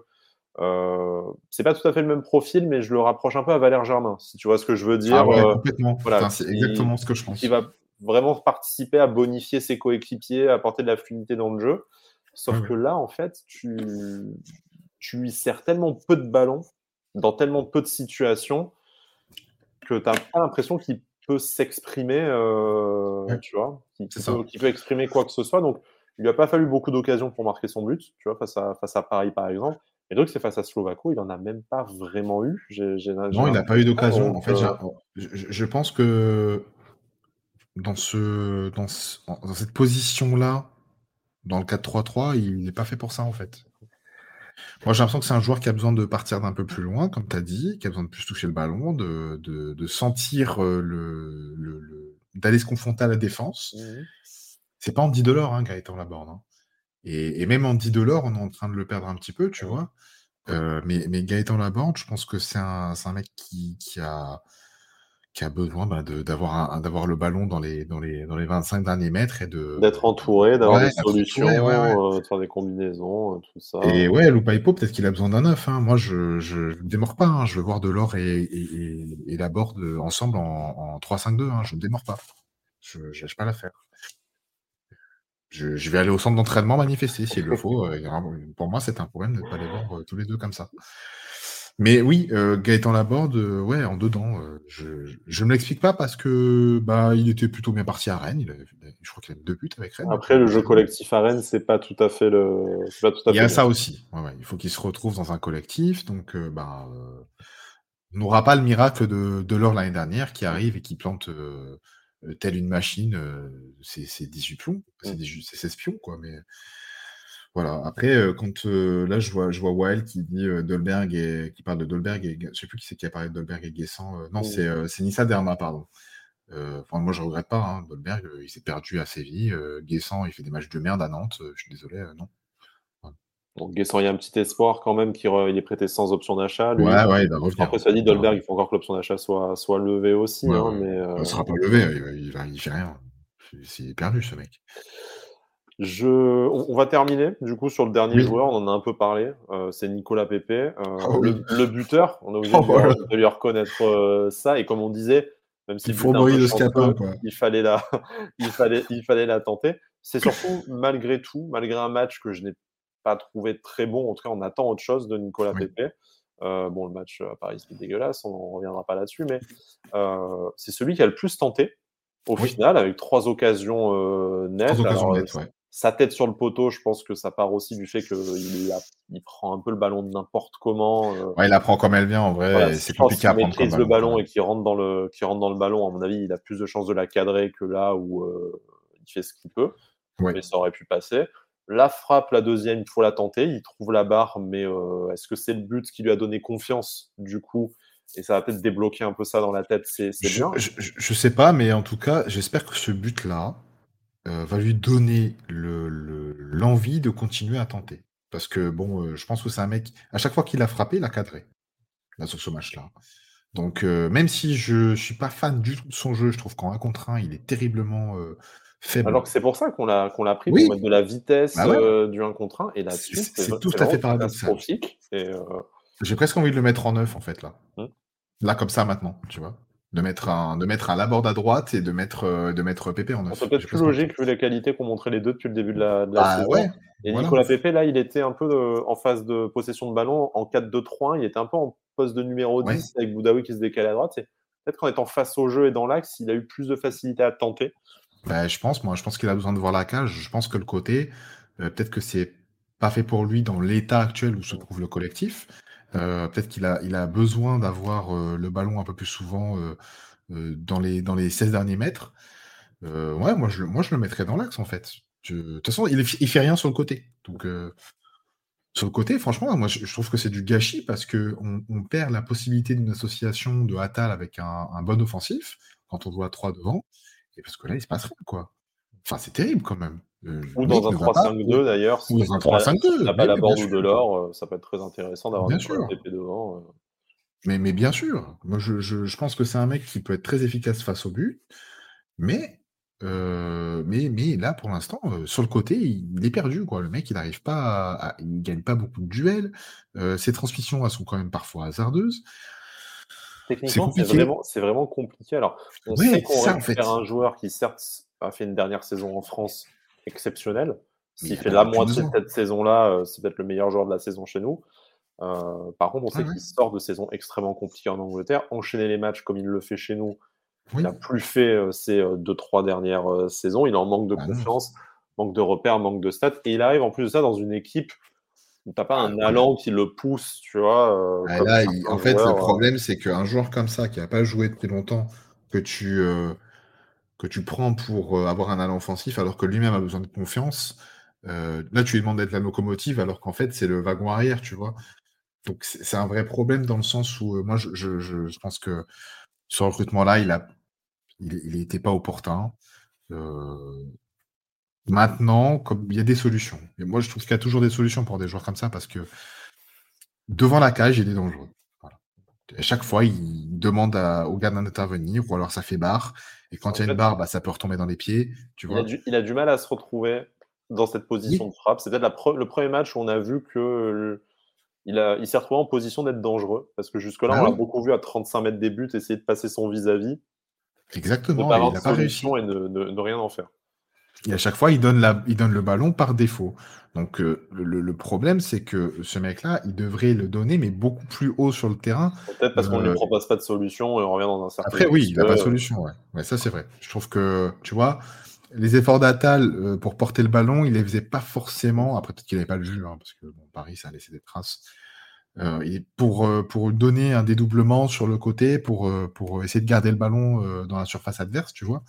Euh, c'est pas tout à fait le même profil, mais je le rapproche un peu à Valère Germain, si tu vois ce que je veux dire. Ah ouais, euh, complètement. Voilà, c'est exactement ce que je pense. Va vraiment participer à bonifier ses coéquipiers, à apporter de la fluidité dans le jeu. Sauf que là, en fait, tu, tu lui sers tellement peu de ballons, dans tellement peu de situations, que tu n'as pas l'impression qu'il peut s'exprimer, euh, tu vois, qu'il peut, peut, exprimer quoi que ce soit. Donc, il lui a pas fallu beaucoup d'occasions pour marquer son but, tu vois, face à, face à Paris par exemple. Et donc, c'est face à Slovako, il n'en a même pas vraiment eu. non, il n'a pas eu d'occasion. En fait, euh, je, pense que dans, ce, dans, dans cette position-là, dans le 4-3-3, il n'est pas fait pour ça, en fait. Moi, j'ai l'impression que c'est un joueur qui a besoin de partir d'un peu plus loin, comme tu as dit, qui a besoin de plus toucher le ballon, de, de, sentir euh, le, le, d'aller se confronter à la défense. Mmh c'est pas Andy Delors, hein, Gaëtan Laborde. Hein. Et, et, même Andy Delors, on est en train de le perdre un petit peu, tu vois. Euh, mais, mais Gaëtan Laborde, je pense que c'est un, un, mec qui, qui, a, qui a besoin bah, d'avoir d'avoir le ballon dans les, dans, les, dans les 25 derniers mètres et de. D'être entouré, d'avoir des solutions, euh, de faire des combinaisons, euh, tout ça. Et ouais, Loupaipo, peut-être qu'il a besoin d'un neuf. Hein. Moi, je ne démords pas. Hein. Je veux voir Delors et, et, et, Laborde ensemble en, en 3-5-2. Hein. Je ne démords pas. Je n'ai pas l'affaire. Je, vais aller au centre d'entraînement manifester s'il le faut. Euh, pour moi, c'est un problème de ne pas les voir euh, tous les deux comme ça. Mais oui, euh, Gaëtan Laborde, ouais, en dedans. je ne me l'explique pas parce que bah il était plutôt bien parti à Rennes. Il je crois qu'il a deux buts avec Rennes. Après, le jeu collectif à Rennes, c'est pas tout à fait le. il y a ça aussi. il faut qu'il se retrouve dans un collectif. Donc, bah, On n'aura pas le miracle de, de l'or l'année dernière qui arrive et qui plante euh, euh, telle une machine. c'est 18 pions, c'est 16 pions, quoi. Mais voilà. Après, quand là, je vois, je vois Wild qui dit Dolberg et qui parle de Dolberg et je sais plus qui c'est qui a parlé de Dolberg et Guessant. non, c'est c'est Nissa Derma, pardon. Enfin, moi, je regrette pas. Hein, Dolberg, il s'est perdu à Séville. Guessant, il fait des matchs de merde à Nantes. je suis désolé, non. Donc Guessant, il y a un petit espoir quand même qu'il il est prêté sans option d'achat. Ouais, ouais, il va revenir. Après, ça dit Dolberg, il faut encore que l'option d'achat soit, soit levée aussi. hein, mais, euh... ne sera pas levé, il, il, fait rien. C'est perdu ce mec. Je... On, va terminer du coup sur le dernier joueur, on en a un peu parlé, euh, c'est Nicolas Pepe, euh, oh le, buteur, on a obligé oh, de, lui reconnaître euh, ça, et comme on disait, même si il, faut quoi. il, fallait la... il, fallait, il fallait la tenter, c'est surtout malgré tout, malgré un match que je n'ai pas trouvé très bon. En tout cas, on attend autre chose de Nicolas Pepe. Euh, bon, le match à Paris, c'était dégueulasse, on ne reviendra pas là-dessus, mais c'est celui qui a le plus tenté au final, avec trois occasions euh, nettes. Sa tête sur le poteau, je pense que ça part aussi du fait qu'il il prend un peu le ballon de n'importe comment. Ouais, il la prend comme elle vient en vrai. c'est compliqué à prendre. le ballon et qui rentre dans le qui rentre dans le ballon, à mon avis, il a plus de chances de la cadrer que là où il fait ce qu'il peut. Mais ça aurait pu passer. La frappe, la deuxième, il faut la tenter. Il trouve la barre, mais euh, est-ce que c'est le but qui lui a donné confiance du coup? Et ça va peut-être débloquer un peu ça dans la tête. C'est bien. Je, je, sais pas, mais en tout cas, j'espère que ce but-là euh, va lui donner l'envie de continuer à tenter. Parce que bon, euh, je pense que c'est un mec. À chaque fois qu'il a frappé, il a cadré. Là, sur ce match-là. Donc, même si je suis pas fan du tout de son jeu, je trouve qu'en 1 contre 1, il est terriblement alors que c'est pour ça qu'on l'a qu'on l'a pris pour mettre de la vitesse bah euh, du 1 contre 1 et là c'est tout à fait paradoxal. Euh, J'ai presque envie de le mettre en neuf en fait là. Mmh. Là comme ça maintenant, tu vois. De mettre un de mettre un Laborde à droite et de mettre euh, de mettre Pépé en neuf. C'est peut-être plus logique vu la qualité qu'ont montré les deux depuis le début de la, de la bah, saison. et Nicolas Pépé là, il était un peu en phase de possession de ballon en 4-2-3-1, il était un peu en poste de numéro 10 avec Boudaoui qui se décalait à droite, peut-être qu'en étant face au jeu et dans l'axe, il a eu plus de facilité à tenter. Bah, je pense, moi, je pense qu'il a besoin de voir la cage. Je pense que le côté, euh, peut-être que c'est pas fait pour lui dans l'état actuel où se trouve le collectif. Euh, peut-être qu'il a, besoin d'avoir euh, le ballon un peu plus souvent dans, les, dans les 16 derniers mètres. ouais, moi je, moi, je le mettrais dans l'axe, en fait. De toute façon, il, il fait rien sur le côté. Donc, sur le côté, franchement, moi, je, trouve que c'est du gâchis parce qu'on on perd la possibilité d'une association de Hatal avec un, bon offensif quand on doit 3 devant. Et parce que là, il se passe rien, quoi. Enfin, c'est terrible quand même. Euh, ou dans un 3-5-2 d'ailleurs. Ou dans un 3-5-2. n'a pas la bande ou de l'or, euh, ça peut être très intéressant d'avoir un TP devant. Euh. Mais, mais bien sûr, moi je, je, je pense que c'est un mec qui peut être très efficace face au but, mais, mais, mais là pour l'instant, sur le côté, il, est perdu. Quoi. Le mec, il n'arrive pas à, Il gagne pas beaucoup de duels. ses transmissions, elles sont quand même parfois hasardeuses. Techniquement, c'est vraiment, vraiment, compliqué. Alors, on sait qu'on récupère un joueur qui, certes, a fait une dernière saison en France exceptionnelle. S'il fait la moitié de cette saison-là, euh, c'est peut-être le meilleur joueur de la saison chez nous. Euh, par contre, on sait qu'il sort de saison extrêmement compliquée en Angleterre. Enchaîner les matchs comme il le fait chez nous, il n'a plus fait euh, ces deux, trois dernières saisons. Il en manque de bah confiance, manque de repères, manque de stats. Et il arrive en plus de ça dans une équipe T'as pas un allant qui le pousse, tu vois. Ah, là, en fait, le problème, c'est qu'un joueur comme ça, qui n'a pas joué depuis longtemps, que tu, que tu prends pour avoir un allant offensif, alors que lui-même a besoin de confiance, là, tu lui demandes d'être la locomotive, alors qu'en fait, c'est le wagon arrière, tu vois. Donc, c'est un vrai problème dans le sens où, moi, je, pense que ce recrutement-là, il a, il n'était pas opportun. Maintenant, comme il y a des solutions. Et moi, je trouve qu'il y a toujours des solutions pour des joueurs comme ça parce que devant la cage, il est dangereux. À chaque fois, il demande au gardien d'intervenir ou alors ça fait barre. Et quand il y a une barre, bah, ça peut retomber dans les pieds. Tu vois. Il, a du, mal à se retrouver dans cette position de frappe. C'est peut-être le premier match où on a vu que il, s'est retrouvé en position d'être dangereux. Parce que jusque-là, bah on l'a beaucoup vu à 35 mètres des buts essayer de passer son vis-à-vis. Exactement. il n'a pas réussi. Et de ne rien en faire. Et à chaque fois, il donne, la, il donne le ballon par défaut. Donc euh, le, problème, c'est que ce mec-là, il devrait le donner, mais beaucoup plus haut sur le terrain. Peut-être parce qu'on ne lui euh, propose pas de solution et on revient dans un certain. Après, oui, il n'a pas de solution. Ouais. ouais ça, c'est vrai. Je trouve que, tu vois, les efforts d'Atal euh, pour porter le ballon, il les faisait pas forcément. Après, peut-être qu'il n'avait pas le jus, hein, parce que bon, Paris, ça a laissé des traces. et pour, pour donner un dédoublement sur le côté, pour, pour essayer de garder le ballon dans la surface adverse, tu vois.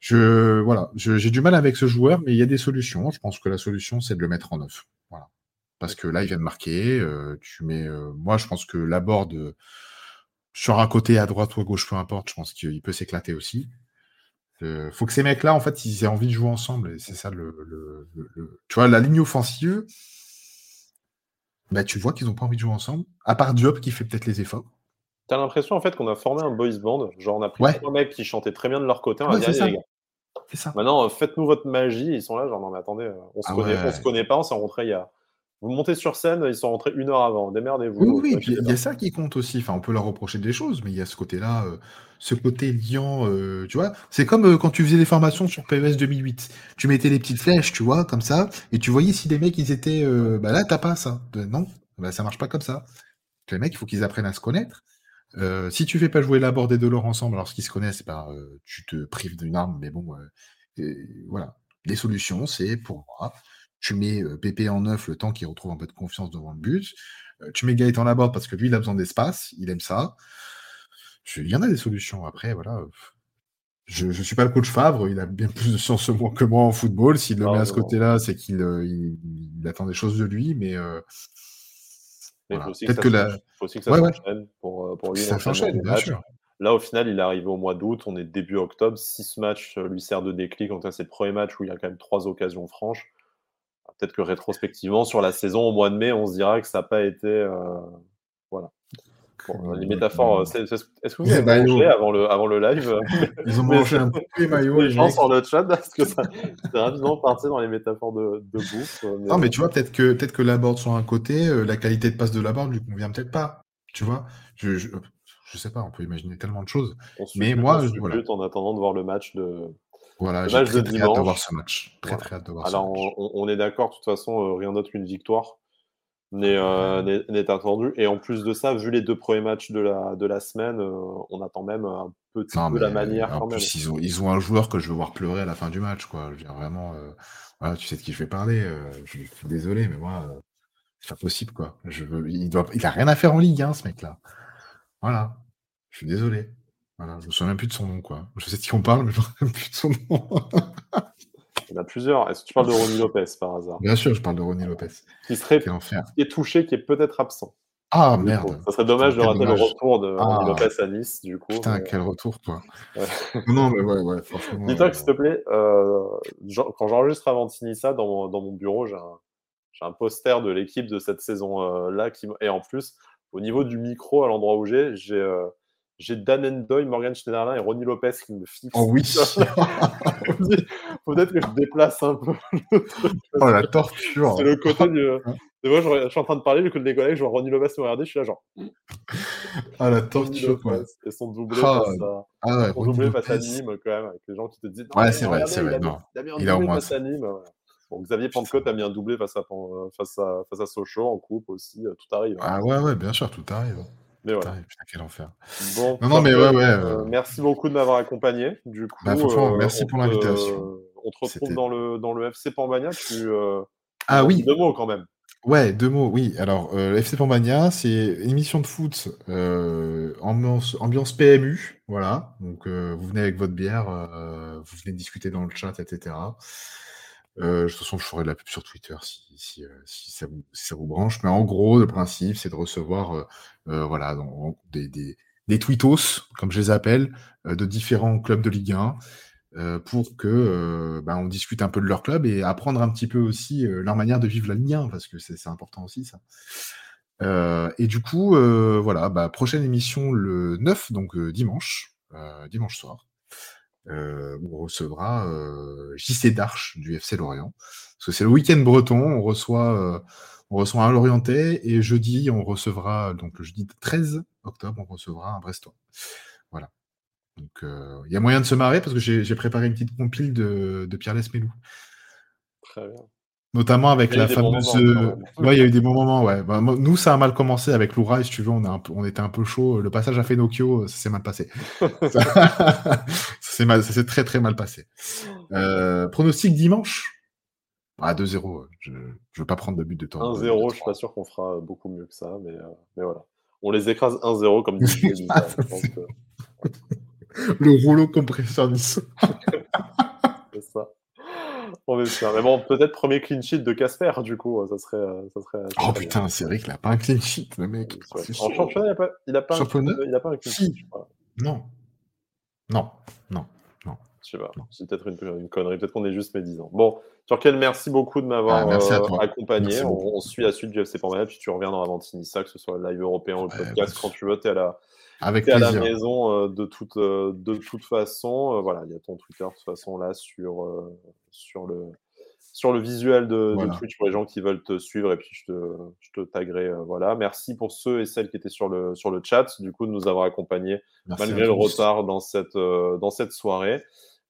Je, voilà, j'ai du mal avec ce joueur, mais il y a des solutions. Je pense que la solution, c'est de le mettre en neuf. Voilà. Parce que là, il vient de marquer. tu mets, moi, je pense que la board sur un côté, à droite ou à gauche, peu importe, je pense qu'il peut s'éclater aussi. Il faut que ces mecs-là, en fait, ils aient envie de jouer ensemble. Et c'est ça le, Tu vois, la ligne offensive, bah, tu vois qu'ils n'ont pas envie de jouer ensemble. À part Diop qui fait peut-être les efforts. T'as l'impression en fait qu'on a formé un boys band. Genre, on a pris trois mecs qui chantaient très bien de leur côté. On ouais, c'est ça. Maintenant, euh, faites-nous votre magie. Ils sont là, genre, non, mais attendez, euh, on se, ah connaît, on se connaît pas, on s'est rencontrés il y a vous montez sur scène, ils sont rentrés une heure avant. Démerdez-vous. Oui, oui, puis il y a ça qui compte aussi. Enfin, on peut leur reprocher des choses, mais il y a ce côté-là, euh, ce côté liant, euh, tu vois. C'est comme euh, quand tu faisais les formations sur PES 2008. Tu mettais les petites flèches, tu vois, comme ça, et tu voyais si des mecs, ils étaient. bah là, t'as pas ça. Non, bah, ça marche pas comme ça. Les mecs, il faut qu'ils apprennent à se connaître. Si tu fais pas jouer la bord et Delors ensemble alors qu'ils se connaissent, bah, tu te prives d'une arme, mais bon, voilà. Les solutions, c'est pour moi tu mets Pépé en neuf le temps qu'il retrouve un peu de confiance devant le but. tu mets Gaëtan Laborde parce que lui, il a besoin d'espace, il aime ça. Il y en a des solutions. Après, voilà. Je ne suis pas le coach Favre, il a bien plus de science que moi en football. S'il le met à ce côté-là, c'est qu'il il, attend des choses de lui, mais. Que, la... faut aussi que ça s'enchaîne pour, pour, lui. Ça s'enchaîne, bien sûr. Là, au final, il est arrivé au mois d'août, on est début octobre. Si ce match lui sert de déclic, en tout cas, c'est le premier match où il y a quand même trois occasions franches peut-être que rétrospectivement, sur la saison au mois de mai, on se dira que ça n'a pas été. Euh, voilà. Les métaphores, est-ce que vous avez mangé avant le, avant le live? Ils ont mangé un peu les maillots. Les gens sur le chat, parce que ça, c'est rapidement parti dans les métaphores de, de bouffe. Euh, non, mais tu vois, peut-être que, peut-être que la board sur un côté, euh, la qualité de passe de la board lui convient peut-être pas. Tu vois je, je, sais pas, on peut imaginer tellement de choses. mais moi, je, voilà. en attendant de voir le match de, voilà, j'ai très, très hâte de voir ce match. Très, très hâte de voir Alors, ce match. On, on est d'accord, de toute façon, euh, rien d'autre qu'une victoire euh, n'est attendu. Et en plus de ça, vu les deux premiers matchs de la, de la semaine, euh, on attend même un petit peu la manière. En plus, Ils, ont, ils ont un joueur que je veux voir pleurer à la fin du match. Quoi. Je veux dire, vraiment, voilà, tu sais de qui je vais parler. je suis désolé, mais moi, c'est pas possible. Quoi. Je veux, il, doit, il a rien à faire en Ligue, hein, ce mec-là. Voilà. Je suis désolé. Voilà, je me souviens même plus de son nom, quoi. Je sais de qui on parle, mais je me souviens plus de son nom. Il y en a plusieurs. Est-ce que tu parles de Ronnie Lopez par hasard? Bien sûr, je parle de Ronnie Lopez. Qui serait qui est touché, qui est peut-être absent. Ah merde. Ça serait dommage de rater le retour de ah. Lopez à Nice, du coup. Putain, quel retour, quoi. non, mais ouais, ouais, franchement. Dis-toi que, s'il te plaît, euh, quand j'enregistre avant ça dans mon, dans mon bureau, j'ai un, un, poster de l'équipe de cette saison-là. Euh, qui... Et en plus, au niveau du micro, à l'endroit où j'ai, j'ai. Euh, j'ai Dan Endoy, Morgan Schneiderlin et Ronnie Lopez qui me fixent. Oh oui Peut-être que je déplace un peu Oh la torture C'est le côté du. Moi, je, suis en train de parler, le côté des collègues, je vois Ronnie Lopez me regarder, je suis là genre. Ah la torture quoi. Ils sont doublés ah, face à, ah ouais, doublés face à Nîmes quand même, avec les gens qui te disent. Ouais, c'est vrai, c'est vrai. Non. Il a mis un doublé face à Nîmes. Bon, Xavier Pentecôte a mis un doublé face à, face à, face à Sochaux en coupe aussi, tout arrive. Hein. Ah ouais, ouais, bien sûr, tout arrive. Mais voilà. Putain, quel enfer. Bon, non, non, mais ouais, ouais. Euh, merci beaucoup de m'avoir accompagné. Du coup, bah, euh, merci pour l'invitation. On te retrouve dans le, dans le FC Pambania. Tu, euh, ah oui. Deux mots quand même. Ouais, deux mots, oui. Alors, FC Pambania, c'est une émission de foot ambiance, ambiance PMU. Voilà. Donc, vous venez avec votre bière, vous venez discuter dans le chat, etc. Euh, de toute façon, je ferai de la pub sur Twitter si, si, euh, si, ça, vous, si, ça vous, branche. Mais en gros, le principe, c'est de recevoir euh, euh voilà, des, des, des, tweetos, comme je les appelle, euh, de différents clubs de Ligue 1 pour que bah, on discute un peu de leur club et apprendre un petit peu aussi leur manière de vivre la Ligue 1, parce que c'est important aussi ça. et du coup, voilà, bah, prochaine émission le 9, donc dimanche, dimanche soir. Euh, on recevra euh, JC Darche du FC Lorient. Parce que c'est le week-end breton, on reçoit, euh, on reçoit un Lorientais et jeudi, on recevra, donc le jeudi 13 octobre, on recevra un Brestois. Voilà. Donc il y a moyen de se marrer parce que j'ai préparé une petite compile de, de Pierre Lesmelou. Très bien. Notamment avec la fameuse. Ouais, il y a eu des bons moments, ouais. Bah, nous, ça a mal commencé avec Loura, si tu veux, on, a un peu... on était un peu chaud. Le passage à Fenocchio, ça s'est mal passé. ça s'est très très mal passé. Euh, pronostic dimanche? À 2-0, je ne veux pas prendre de but de temps. 1-0, je suis pas sûr qu'on fera beaucoup mieux que ça, mais, euh, mais voilà. On les écrase 1-0 comme dit Le rouleau compressionniste. C'est ça. On est sûr. Mais bon, peut-être premier clean sheet de Casper, du coup, ça serait. Ça serait oh putain, c'est vrai qu'il n'a pas un clean sheet, le mec. En championnat, il n'a pas, il a pas, un, pas un clean sheet. Non. Non, non, non. Je sais pas. C'est peut-être une, connerie. Peut-être qu'on est juste médisant. Bon, Turkel, merci beaucoup de m'avoir ah, euh, accompagné. On, suit la suite du FC Panda, puis tu reviens dans Avantinissa, que ce soit live européen ou le podcast, quand tu veux. Tu es à la, Avec à la maison euh, de, toute, euh, de toute façon. voilà, il y a ton Twitter de toute façon là sur, sur le sur le visuel de, Twitch pour les gens qui veulent te suivre et puis je te, je te taguerai. voilà. Merci pour ceux et celles qui étaient sur le, sur le chat, du coup, de nous avoir accompagnés malgré le retard dans cette, dans cette soirée.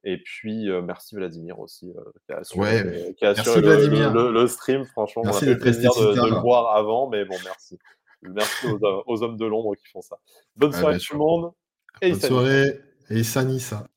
Et puis, euh, merci Vladimir aussi, euh, qui a assuré, le, stream. Franchement, merci on a fait plaisir de, le voir avant, mais bon, merci. Merci aux, hommes de l'ombre qui font ça. Bonne soirée tout le monde. Et Bonne soirée et Sanissa.